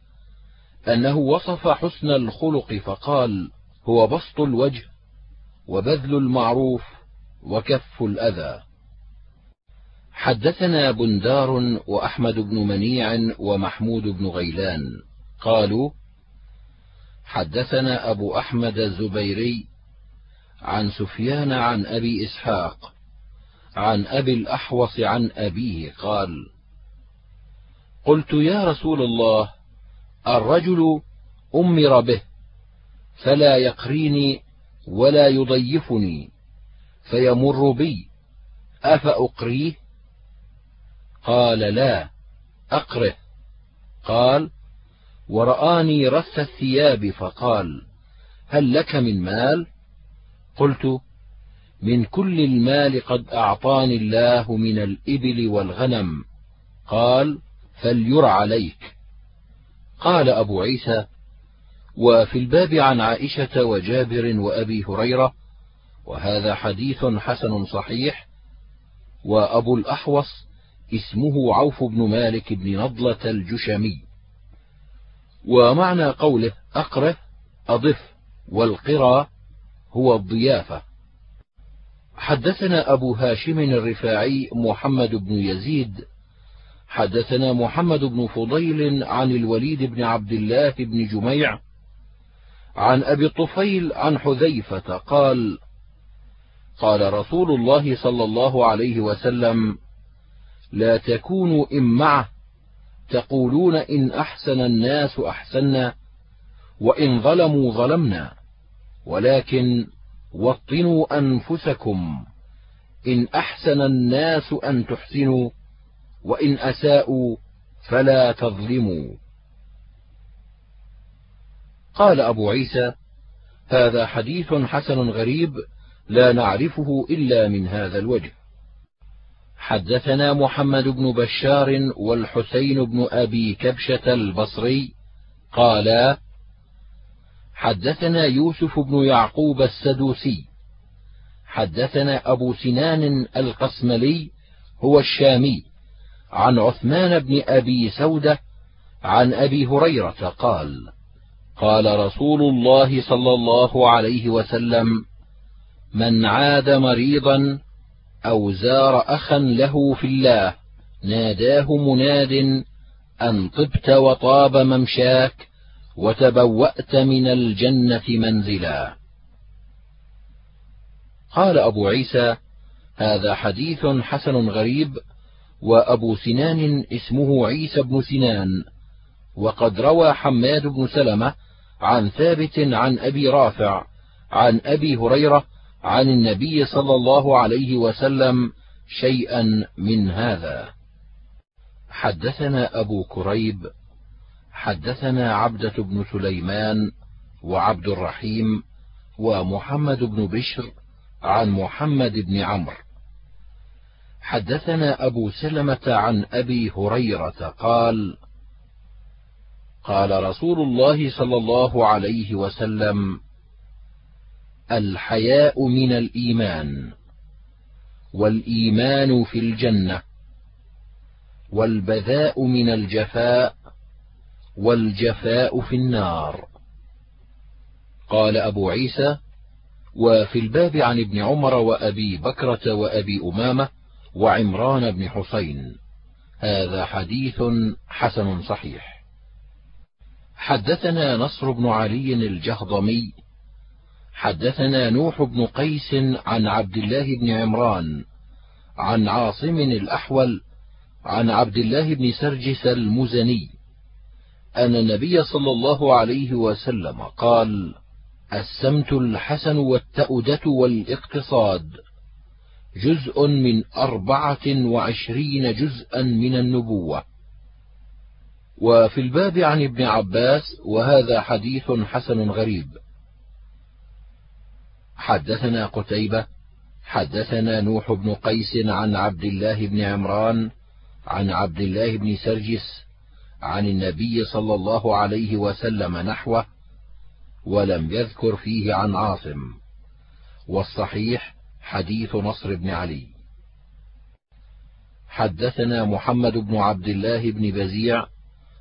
أنه وصف حسن الخلق فقال هو بسط الوجه وبذل المعروف وكف الأذى. حدثنا بندار وأحمد بن منيع ومحمود بن غيلان. قالوا حدثنا أبو أحمد الزبيري عن سفيان عن أبي إسحاق عن أبي الأحوص عن أبيه قال قلت يا رسول الله الرجل أمر به فلا يقريني ولا يضيفني فيمر بي أفأقريه؟ قال لا أقره قال ورآني رث الثياب فقال هل لك من مال؟ قلت من كل المال قد أعطاني الله من الإبل والغنم. قال فلير عليك. قال أبو عيسى وفي الباب عن عائشة وجابر وأبي هريرة وهذا حديث حسن صحيح وأبو الأحوص اسمه عوف بن مالك بن نضلة الجشمي. ومعنى قوله أقره أضف والقرى هو الضيافة. حدثنا أبو هاشم الرفاعي محمد بن يزيد. حدثنا محمد بن فضيل عن الوليد بن عبد الله بن جميع. عن أبي الطفيل عن حذيفة قال قال رسول الله صلى الله عليه وسلم لا تكونوا إمعة تقولون إن أحسن الناس أحسنا وإن ظلموا ظلمنا. ولكن وطنوا أنفسكم. إن أحسن الناس أن تحسنوا وإن أساءوا فلا تظلموا. قال أبو عيسى هذا حديث حسن غريب لا نعرفه إلا من هذا الوجه. حدثنا محمد بن بشار والحسين بن أبي كبشة البصري قالا حدثنا يوسف بن يعقوب السدوسي حدثنا أبو سنان القسملي هو الشامي عن عثمان بن أبي سودة عن أبي هريرة قال قال رسول الله صلى الله عليه وسلم من عاد مريضا أو زار أخا له في الله. ناداه مناد أن طبت وطاب ممشاك وتبوأت من الجنة منزلا. قال أبو عيسى هذا حديث حسن غريب وأبو سنان اسمه عيسى بن سنان. وقد روى حماد بن سلمة عن ثابت عن أبي رافع عن أبي هريرة عن النبي صلى الله عليه وسلم شيئا من هذا. حدثنا أبو كريب حدثنا عبدة بن سليمان وعبد الرحيم ومحمد بن بشر عن محمد بن عمرو. حدثنا أبو سلمة عن أبي هريرة قال قال رسول الله صلى الله عليه وسلم الحياء من الإيمان والإيمان في الجنة والبذاء من الجفاء والجفاء في النار. قال أبو عيسى وفي الباب عن ابن عمر وأبي بكرة وأبي أمامة وعمران بن حسين. هذا حديث حسن صحيح. حدثنا نصر بن علي الجهضمي حدثنا نوح بن قيس عن عبد الله بن عمران عن عاصم الأحول عن عبد الله بن سرجس المزني أن النبي صلى الله عليه وسلم قال: السمت الحسن والتأدة والإقتصاد جزء من أربعة وعشرين جزءا من النبوة وفي الباب عن ابن عباس وهذا حديث حسن غريب. حدثنا قتيبة حدثنا نوح بن قيس عن عبد الله بن عمران عن عبد الله بن سرجس عن النبي صلى الله عليه وسلم نحوه ولم يذكر فيه عن عاصم. والصحيح حديث نصر بن علي. حدثنا محمد بن عبد الله بن بزيع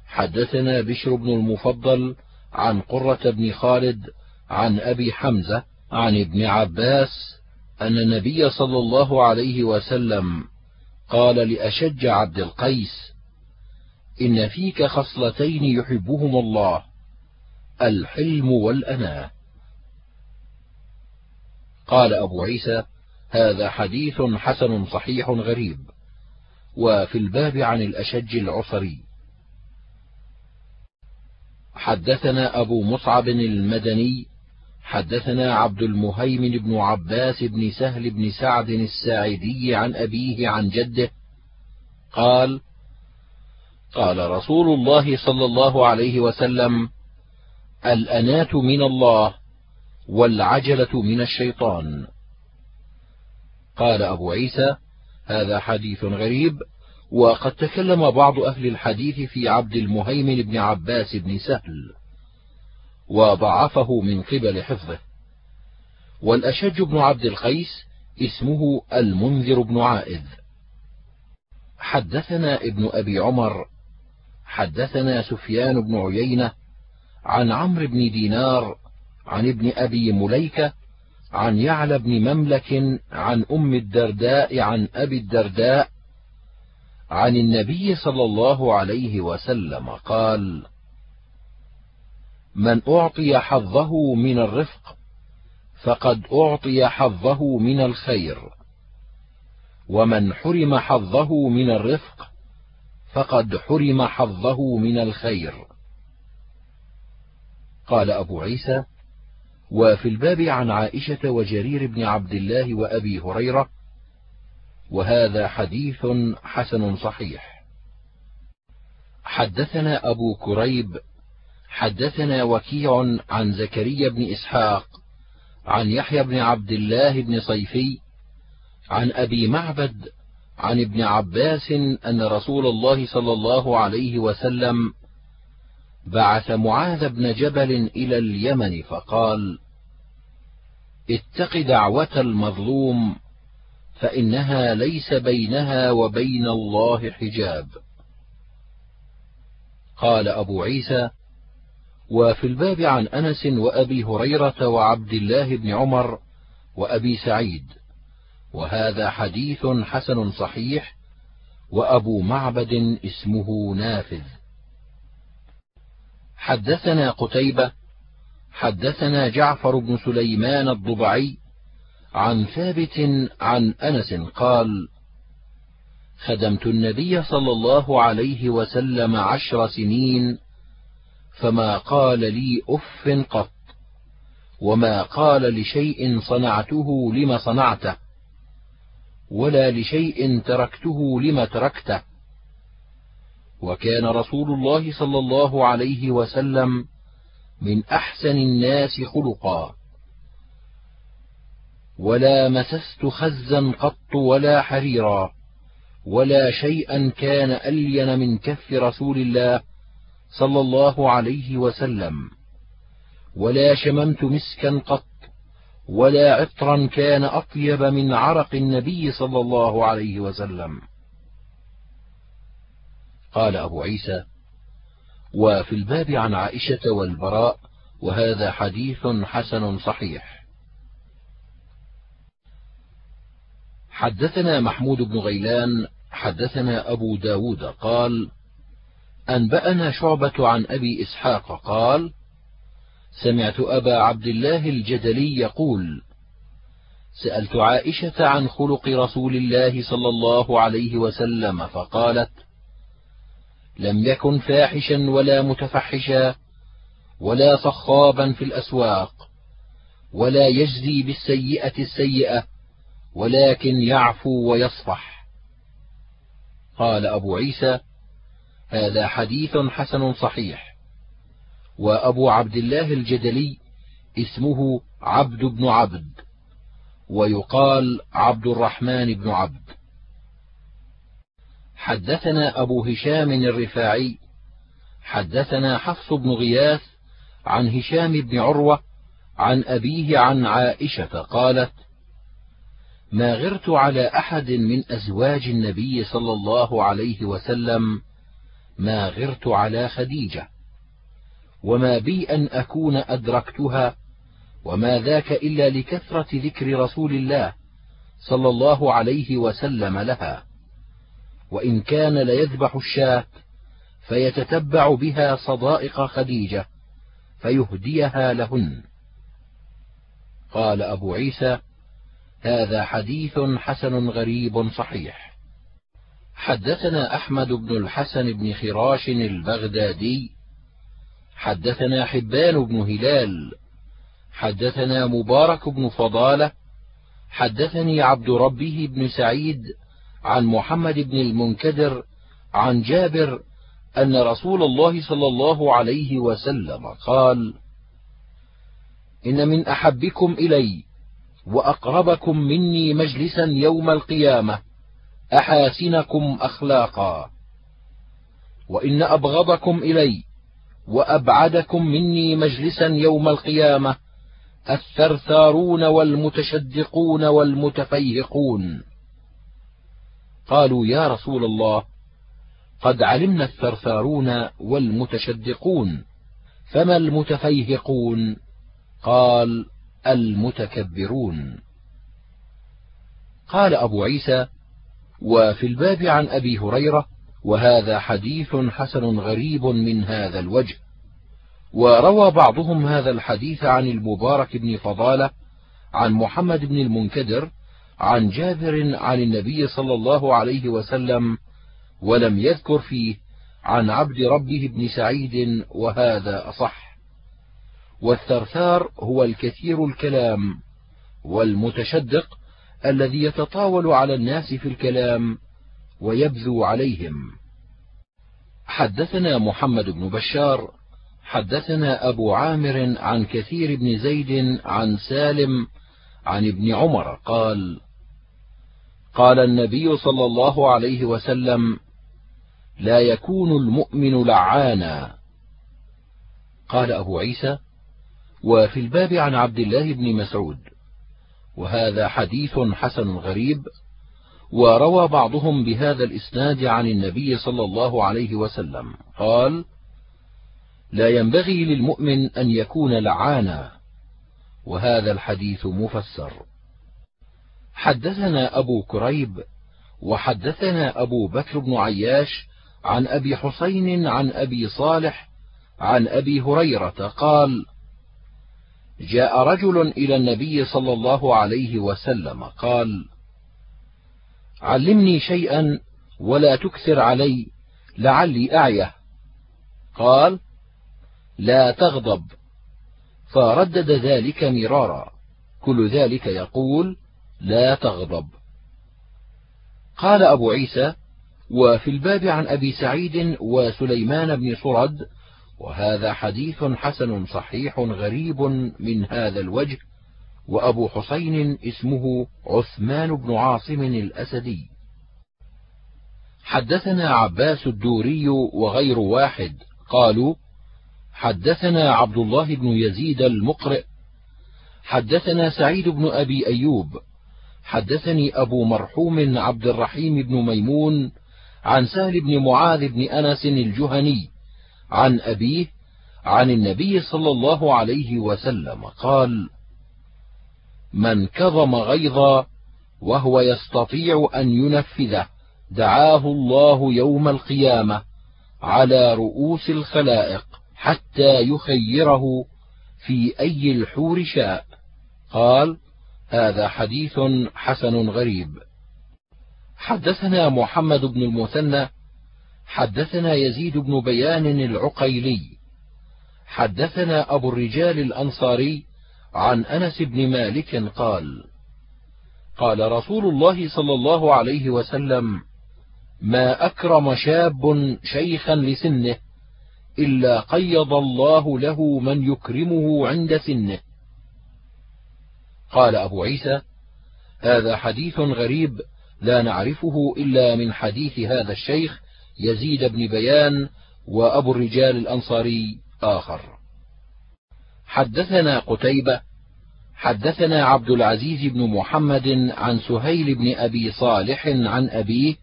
حدثنا بشر بن المفضل عن قرة بن خالد عن أبي حمزة عن ابن عباس أن النبي صلى الله عليه وسلم قال لأشج عبد القيس إن فيك خصلتين يحبهما الله الحلم والأناة. قال أبو عيسى هذا حديث حسن صحيح غريب وفي الباب عن الأشج العصري. حدثنا أبو مصعب المدني حدثنا عبد المهيمن بن عباس بن سهل بن سعد الساعدي عن أبيه عن جده قال قال رسول الله صلى الله عليه وسلم الأناة من الله والعجلة من الشيطان. قال أبو عيسى هذا حديث غريب وقد تكلم بعض أهل الحديث في عبد المهيمن بن عباس بن سهل. وضعفه من قبل حفظه. والأشج بن عبد القيس اسمه المنذر بن عائذ. حدثنا ابن أبي عمر حدثنا سفيان بن عيينة عن عمرو بن دينار عن ابن أبي مليكة عن يعلى بن مملك عن أم الدرداء عن أبي الدرداء عن النبي صلى الله عليه وسلم قال من أعطي حظه من الرفق فقد أعطي حظه من الخير. ومن حرم حظه من الرفق فقد حرم حظه من الخير. قال أبو عيسى وفي الباب عن عائشة وجرير بن عبد الله وأبي هريرة وهذا حديث حسن صحيح. حدثنا أبو كريب حدثنا وكيع عن زكريا بن إسحاق عن يحيى بن عبد الله بن صيفي عن أبي معبد عن ابن عباس أن رسول الله صلى الله عليه وسلم بعث معاذ بن جبل إلى اليمن فقال اتق دعوة المظلوم فإنها ليس بينها وبين الله حجاب. قال أبو عيسى وفي الباب عن أنس وأبي هريرة وعبد الله بن عمر وأبي سعيد. وهذا حديث حسن صحيح وأبو معبد اسمه نافذ. حدثنا قتيبة حدثنا جعفر بن سليمان الضبعي عن ثابت عن أنس قال خدمت النبي صلى الله عليه وسلم عشر سنين فما قال لي أف قط وما قال لشيء صنعته لم صنعته ولا لشيء تركته لم تركته. وكان رسول الله صلى الله عليه وسلم من أحسن الناس خلقا. ولا مسست خزا قط ولا حريرا ولا شيئا كان ألين من كف رسول الله صلى الله عليه وسلم. ولا شممت مسكا قط ولا عطرا كان أطيب من عرق النبي صلى الله عليه وسلم. قال أبو عيسى وفي الباب عن عائشة والبراء وهذا حديث حسن صحيح. حدثنا محمود بن غيلان حدثنا أبو داود قال أنبأنا شعبة عن أبي إسحاق قال سمعت أبا عبد الله الجدلي يقول سألت عائشة عن خلق رسول الله صلى الله عليه وسلم فقالت لم يكن فاحشا ولا متفحشا ولا صخابا في الأسواق ولا يجزي بالسيئة السيئة ولكن يعفو ويصفح. قال أبو عيسى هذا حديث حسن صحيح. وأبو عبد الله الجدلي اسمه عبد بن عبد ويقال عبد الرحمن بن عبد. حدثنا أبو هشام الرفاعي حدثنا حفص بن غياث عن هشام بن عروة عن أبيه عن عائشة قالت ما غرت على أحد من أزواج النبي صلى الله عليه وسلم ما غرت على خديجة. وما بي أن أكون أدركتها وما ذاك إلا لكثرة ذكر رسول الله صلى الله عليه وسلم لها. وإن كان ليذبح الشاة فيتتبع بها صدائق خديجة فيهديها لهن. قال أبو عيسى هذا حديث حسن غريب صحيح. حدثنا أحمد بن الحسن بن خراش البغدادي حدثنا حبان بن هلال حدثنا مبارك بن فضالة حدثني عبد ربه بن سعيد عن محمد بن المنكدر عن جابر أن رسول الله صلى الله عليه وسلم قال: إن من أحبكم إلي وأقربكم مني مجلسا يوم القيامة أحاسنكم أخلاقا. وإن أبغضكم إلي وأبعدكم مني مجلسا يوم القيامة الثرثارون والمتشدقون والمتفيهقون. قالوا يا رسول الله قد علمنا الثرثارون والمتشدقون فما المتفيهقون؟ قال المتكبرون. قال أبو عيسى وفي الباب عن أبي هريرة وهذا حديث حسن غريب من هذا الوجه. وروى بعضهم هذا الحديث عن المبارك بن فضالة عن محمد بن المنكدر عن جابر عن النبي صلى الله عليه وسلم ولم يذكر فيه عن عبد ربه بن سعيد وهذا أصح. والثرثار هو الكثير الكلام والمتشدق الذي يتطاول على الناس في الكلام ويبذو عليهم. حدثنا محمد بن بشار حدثنا أبو عامر عن كثير بن زيد عن سالم عن ابن عمر قال قال النبي صلى الله عليه وسلم لا يكون المؤمن لعانا. قال أبو عيسى وفي الباب عن عبد الله بن مسعود. وهذا حديث حسن غريب وروى بعضهم بهذا الإسناد عن النبي صلى الله عليه وسلم قال لا ينبغي للمؤمن أن يكون لعانا وهذا الحديث مفسر. حدثنا أبو كريب وحدثنا أبو بكر بن عياش عن أبي حسين عن أبي صالح عن أبي هريرة قال جاء رجل إلى النبي صلى الله عليه وسلم قال علمني شيئا ولا تكثر علي لعلي أعيه. قال لا تغضب. فردد ذلك مرارا كل ذلك يقول لا تغضب. قال أبو عيسى وفي الباب عن أبي سعيد وسليمان بن صرد وهذا حديث حسن صحيح غريب من هذا الوجه وأبو حسين اسمه عثمان بن عاصم الأسدي. حدثنا عباس الدوري وغير واحد قالوا حدثنا عبد الله بن يزيد المقرئ. حدثنا سعيد بن أبي أيوب. حدثني أبو مرحوم عبد الرحيم بن ميمون عن سهل بن معاذ بن أنس الجهني. عن أبيه عن النبي صلى الله عليه وسلم قال من كظم غيظا وهو يستطيع أن ينفذه دعاه الله يوم القيامة على رؤوس الخلائق حتى يخيره في أي الحور شاء. قال هذا حديث حسن غريب. حدثنا محمد بن المثنى حدثنا يزيد بن بيان العقيلي. حدثنا أبو الرجال الأنصاري عن أنس بن مالك قال قال رسول الله صلى الله عليه وسلم ما أكرم شاب شيخا لسنه إلا قيض الله له من يكرمه عند سنه. قال أبو عيسى هذا حديث غريب لا نعرفه إلا من حديث هذا الشيخ يزيد بن بيان وأبو الرجال الأنصاري آخر. حدثنا قتيبة حدثنا عبد العزيز بن محمد عن سهيل بن أبي صالح عن أبيه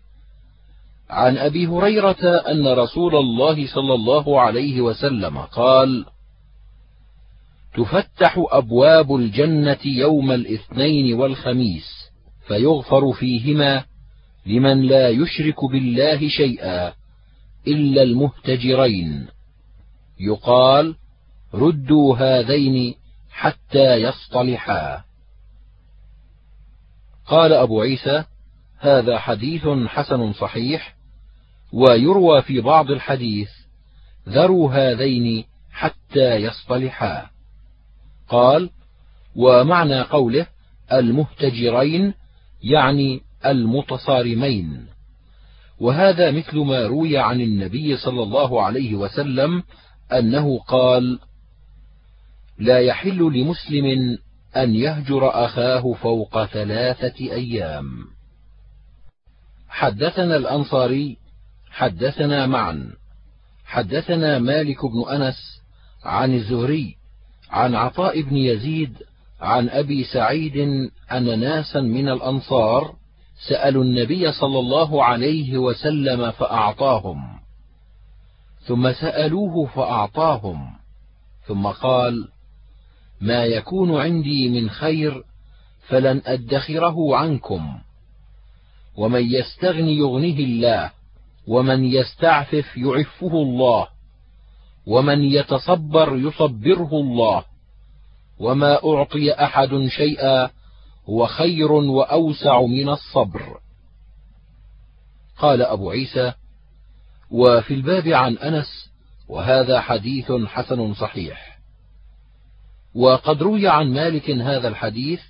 عن أبي هريرة أن رسول الله صلى الله عليه وسلم قال تفتح أبواب الجنة يوم الاثنين والخميس فيغفر فيهما لمن لا يشرك بالله شيئا إلا المهتجرين. يقال ردوا هذين حتى يصطلحا. قال أبو عيسى هذا حديث حسن صحيح ويروى في بعض الحديث ذروا هذين حتى يصطلحا. قال ومعنى قوله المهتجرين يعني المتصارمين وهذا مثل ما روي عن النبي صلى الله عليه وسلم أنه قال لا يحل لمسلم أن يهجر أخاه فوق ثلاثة أيام. حدثنا الأنصاري حدثنا معا حدثنا مالك بن أنس عن الزهري عن عطاء بن يزيد عن أبي سعيد أن ناسا من الأنصار سألوا النبي صلى الله عليه وسلم فأعطاهم، ثم سألوه فأعطاهم، ثم قال: ما يكون عندي من خير فلن أدخره عنكم ومن يستغن يغنه الله ومن يستعفف يعفه الله ومن يتصبر يصبره الله وما أعطي أحد شيئا هو خير وأوسع من الصبر. قال أبو عيسى وفي الباب عن أنس وهذا حديث حسن صحيح. وقد روي عن مالك هذا الحديث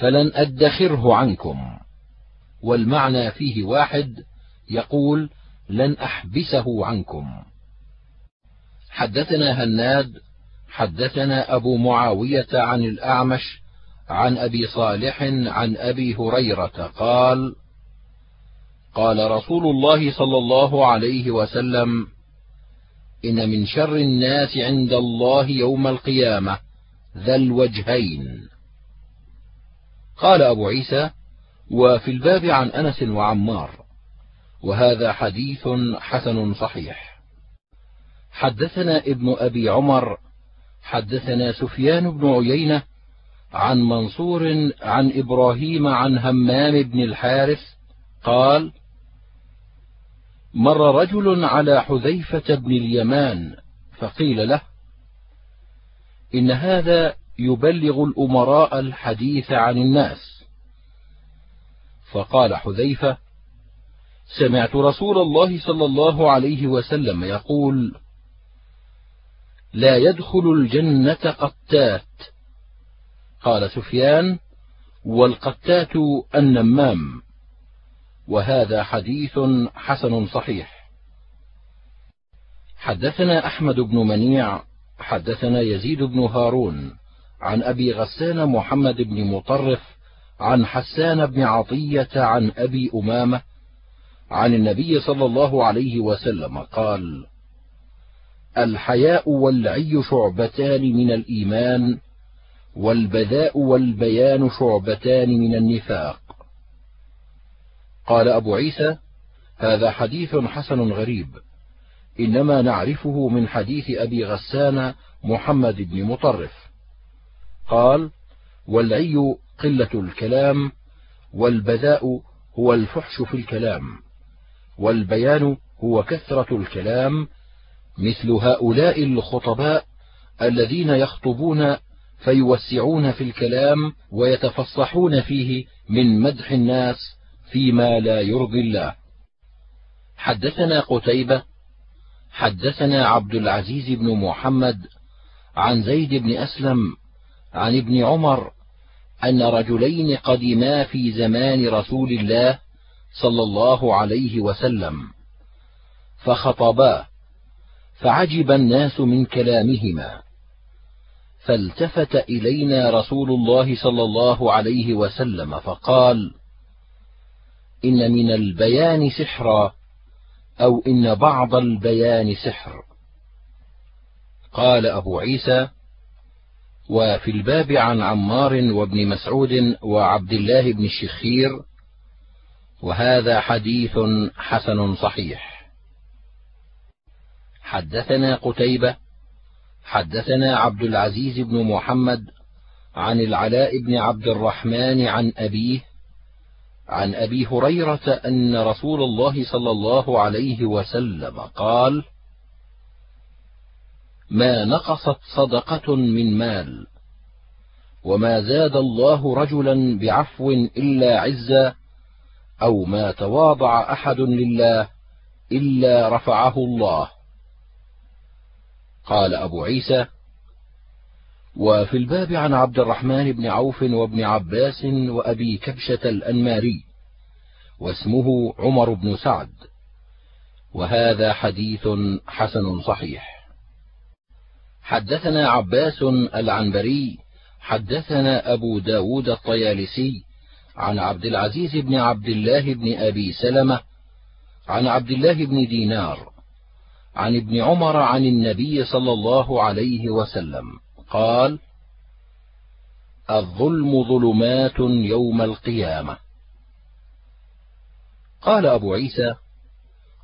فلن أدخره عنكم. والمعنى فيه واحد يقول لن أحبسه عنكم. حدثنا هناد حدثنا أبو معاوية عن الأعمش عن أبي صالح عن أبي هريرة قال قال رسول الله صلى الله عليه وسلم إن من شر الناس عند الله يوم القيامة ذا الوجهين. قال أبو عيسى وفي الباب عن أنس وعمار وهذا حديث حسن صحيح. حدثنا ابن أبي عمر حدثنا سفيان بن عيينة عن منصور عن إبراهيم عن همام بن الحارث قال مر رجل على حذيفة بن اليمان فقيل له إن هذا يبلغ الأمراء الحديث عن الناس. فقال حذيفة سمعت رسول الله صلى الله عليه وسلم يقول لا يدخل الجنة قتات قال سفيان والقتات النمام وهذا حديث حسن صحيح. حدثنا أحمد بن منيع حدثنا يزيد بن هارون عن أبي غسان محمد بن مطرف عن حسان بن عطية عن أبي أمامة عن النبي صلى الله عليه وسلم قال الحياء والعي شعبتان من الإيمان والبذاء والبيان شعبتان من النفاق. قال أبو عيسى هذا حديث حسن غريب إنما نعرفه من حديث أبي غسان محمد بن مطرف. قال والعي قلة الكلام والبذاء هو الفحش في الكلام والبيان هو كثرة الكلام مثل هؤلاء الخطباء الذين يخطبون فيوسعون في الكلام ويتفصحون فيه من مدح الناس فيما لا يرضي الله. حدثنا قتيبة حدثنا عبد العزيز بن محمد عن زيد بن أسلم عن ابن عمر أن رجلين قدما في زمان رسول الله صلى الله عليه وسلم فخطباه فعجب الناس من كلامهما. فالتفت إلينا رسول الله صلى الله عليه وسلم فقال إن من البيان سحرا أو إن بعض البيان سحر. قال أبو عيسى وفي الباب عن عمار وابن مسعود وعبد الله بن الشخير وهذا حديث حسن صحيح. حدثنا قتيبة حدثنا عبد العزيز بن محمد عن العلاء بن عبد الرحمن عن أبيه عن أبي هريرة أن رسول الله صلى الله عليه وسلم قال ما نقصت صدقة من مال وما زاد الله رجلا بعفو إلا عزا أو ما تواضع أحد لله إلا رفعه الله. قال أبو عيسى وفي الباب عن عبد الرحمن بن عوف وابن عباس وأبي كبشة الأنماري واسمه عمر بن سعد وهذا حديث حسن صحيح. حدثنا عباس العنبري حدثنا أبو داود الطيالسي عن عبد العزيز بن عبد الله بن أبي سلمة عن عبد الله بن دينار عن ابن عمر عن النبي صلى الله عليه وسلم قال الظلم ظلمات يوم القيامة. قال أبو عيسى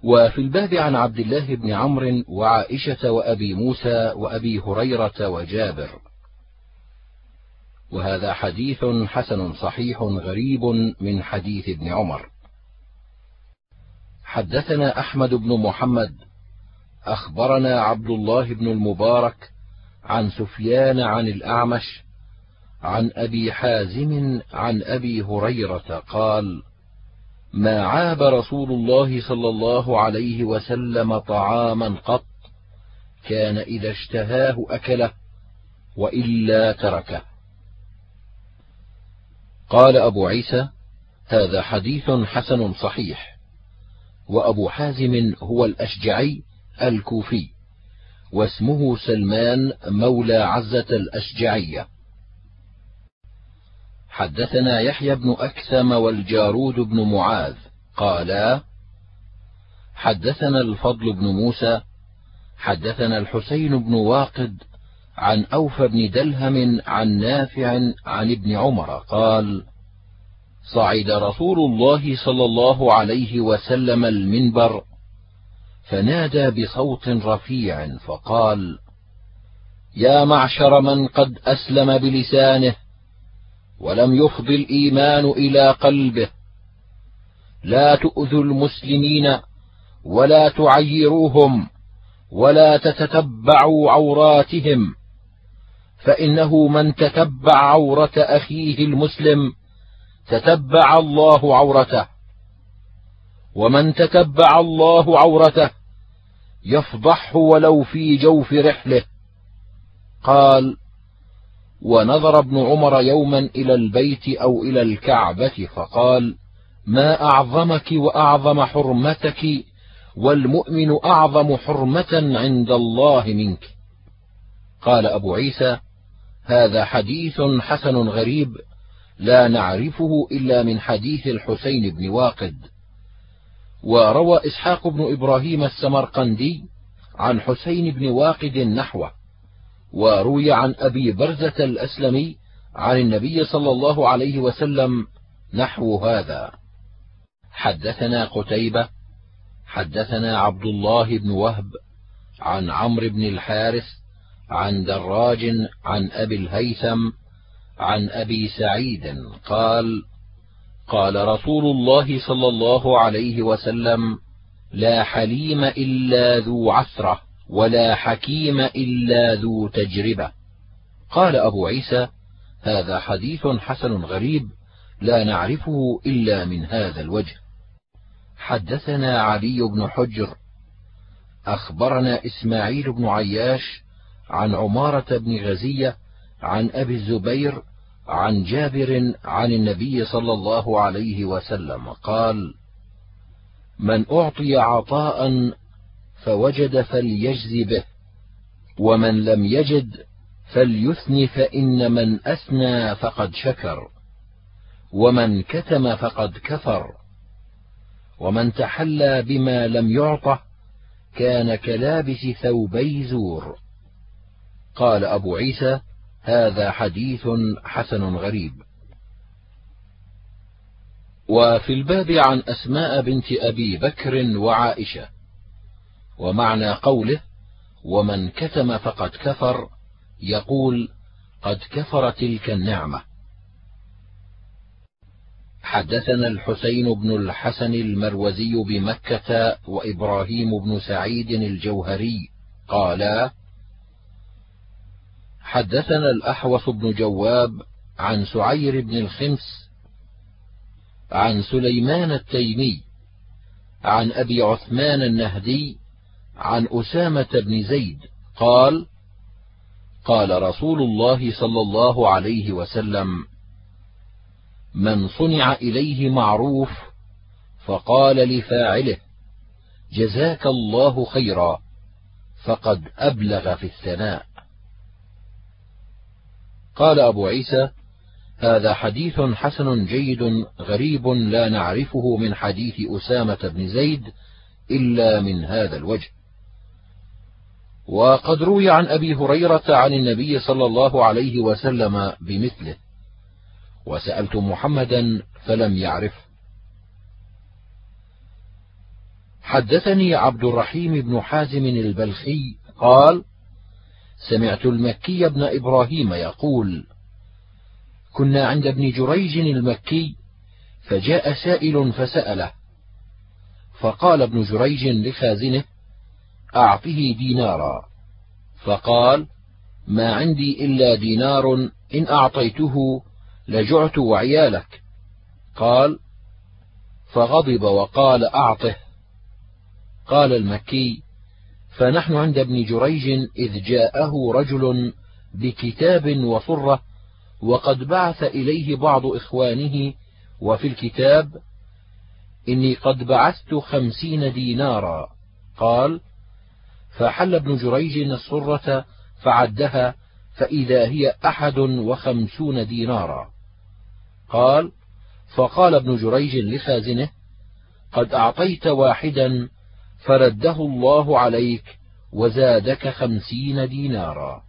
وفي الباب عن عبد الله بن عمرو وعائشة وأبي موسى وأبي هريرة وجابر. وهذا حديث حسن صحيح غريب من حديث ابن عمر. حدثنا أحمد بن محمد أخبرنا عبد الله بن المبارك عن سفيان عن الأعمش عن أبي حازم عن أبي هريرة قال ما عاب رسول الله صلى الله عليه وسلم طعاما قط كان إذا اشتهاه أكله وإلا تركه. قال أبو عيسى هذا حديث حسن صحيح وأبو حازم هو الأشجعي الكوفي واسمه سلمان مولى عزة الأشجعية. حدثنا يحيى بن أكثم والجارود بن معاذ قالا حدثنا الفضل بن موسى حدثنا الحسين بن واقد عن اوفى بن دلهم عن نافع عن ابن عمر قال صعد رسول الله صلى الله عليه وسلم المنبر فنادى بصوت رفيع فقال يا معشر من قد أسلم بلسانه ولم يفض الإيمان إلى قلبه. لا تؤذوا المسلمين ولا تعيروهم ولا تتتبعوا عوراتهم فإنه من تتبع عورة أخيه المسلم تتبع الله عورته. ومن تتبع الله عورته يفضحه ولو في جوف رحله. قال ونظر ابن عمر يوما إلى البيت أو إلى الكعبة فقال ما أعظمك وأعظم حرمتك والمؤمن أعظم حرمة عند الله منك. قال أبو عيسى هذا حديث حسن غريب لا نعرفه إلا من حديث الحسين بن واقد. وروى إسحاق بن إبراهيم السمرقندي عن حسين بن واقد نحوه وروي عن أبي برزة الأسلمي عن النبي صلى الله عليه وسلم نحو هذا. حدثنا قتيبة حدثنا عبد الله بن وهب عن عمرو بن الحارث عن دراج عن أبي الهيثم عن أبي سعيد قال قال رسول الله صلى الله عليه وسلم لا حليم إلا ذو عثرة ولا حكيم إلا ذو تجربة. قال أبو عيسى هذا حديث حسن غريب لا نعرفه إلا من هذا الوجه. حدثنا علي بن حجر أخبرنا إسماعيل بن عياش عن عمارة بن غزية عن أبي الزبير عن جابر عن النبي صلى الله عليه وسلم قال من أعطي عطاء فوجد فليجز به ومن لم يجد فليثن فإن من أثنى فقد شكر ومن كتم فقد كفر ومن تحلى بما لم يعطه كان كلابس ثوبي زور. قال أبو عيسى هذا حديث حسن غريب. وفي الباب عن أسماء بنت أبي بكر وعائشة. ومعنى قوله ومن كتم فقد كفر يقول قد كفر تلك النعمة حدثنا الحسين بن الحسن المروزي بمكة وإبراهيم بن سعيد الجوهري قالا حدثنا الأحوص بن جواب عن سعير بن الخمس عن سليمان التيمي عن أبي عثمان النهدي عن أسامة بن زيد قال قال رسول الله صلى الله عليه وسلم من صنع إليه معروف فقال لفاعله جزاك الله خيرا فقد أبلغ في الثناء. قال أبو عيسى هذا حديث حسن جيد غريب لا نعرفه من حديث أسامة بن زيد إلا من هذا الوجه. وقد روي عن أبي هريرة عن النبي صلى الله عليه وسلم بمثله وسألت محمدا فلم يعرف. حدثني عبد الرحيم بن حازم البلخي قال سمعت المكي بن إبراهيم يقول كنا عند ابن جريج المكي فجاء سائل فسأله فقال ابن جريج لخازنه أعطه دينارا. فقال ما عندي إلا دينار إن أعطيته لجعت وعيالك. قال فغضب وقال أعطه. قال المكي فنحن عند ابن جريج إذ جاءه رجل بكتاب وصرة وقد بعث إليه بعض إخوانه وفي الكتاب إني قد بعثت خمسين دينارا. قال فحل ابن جريج الصرة فعدها فإذا هي أحد وخمسون دينارا. قال فقال ابن جريج لخازنه قد أعطيت واحدا فرده الله عليك وزادك خمسين دينارا.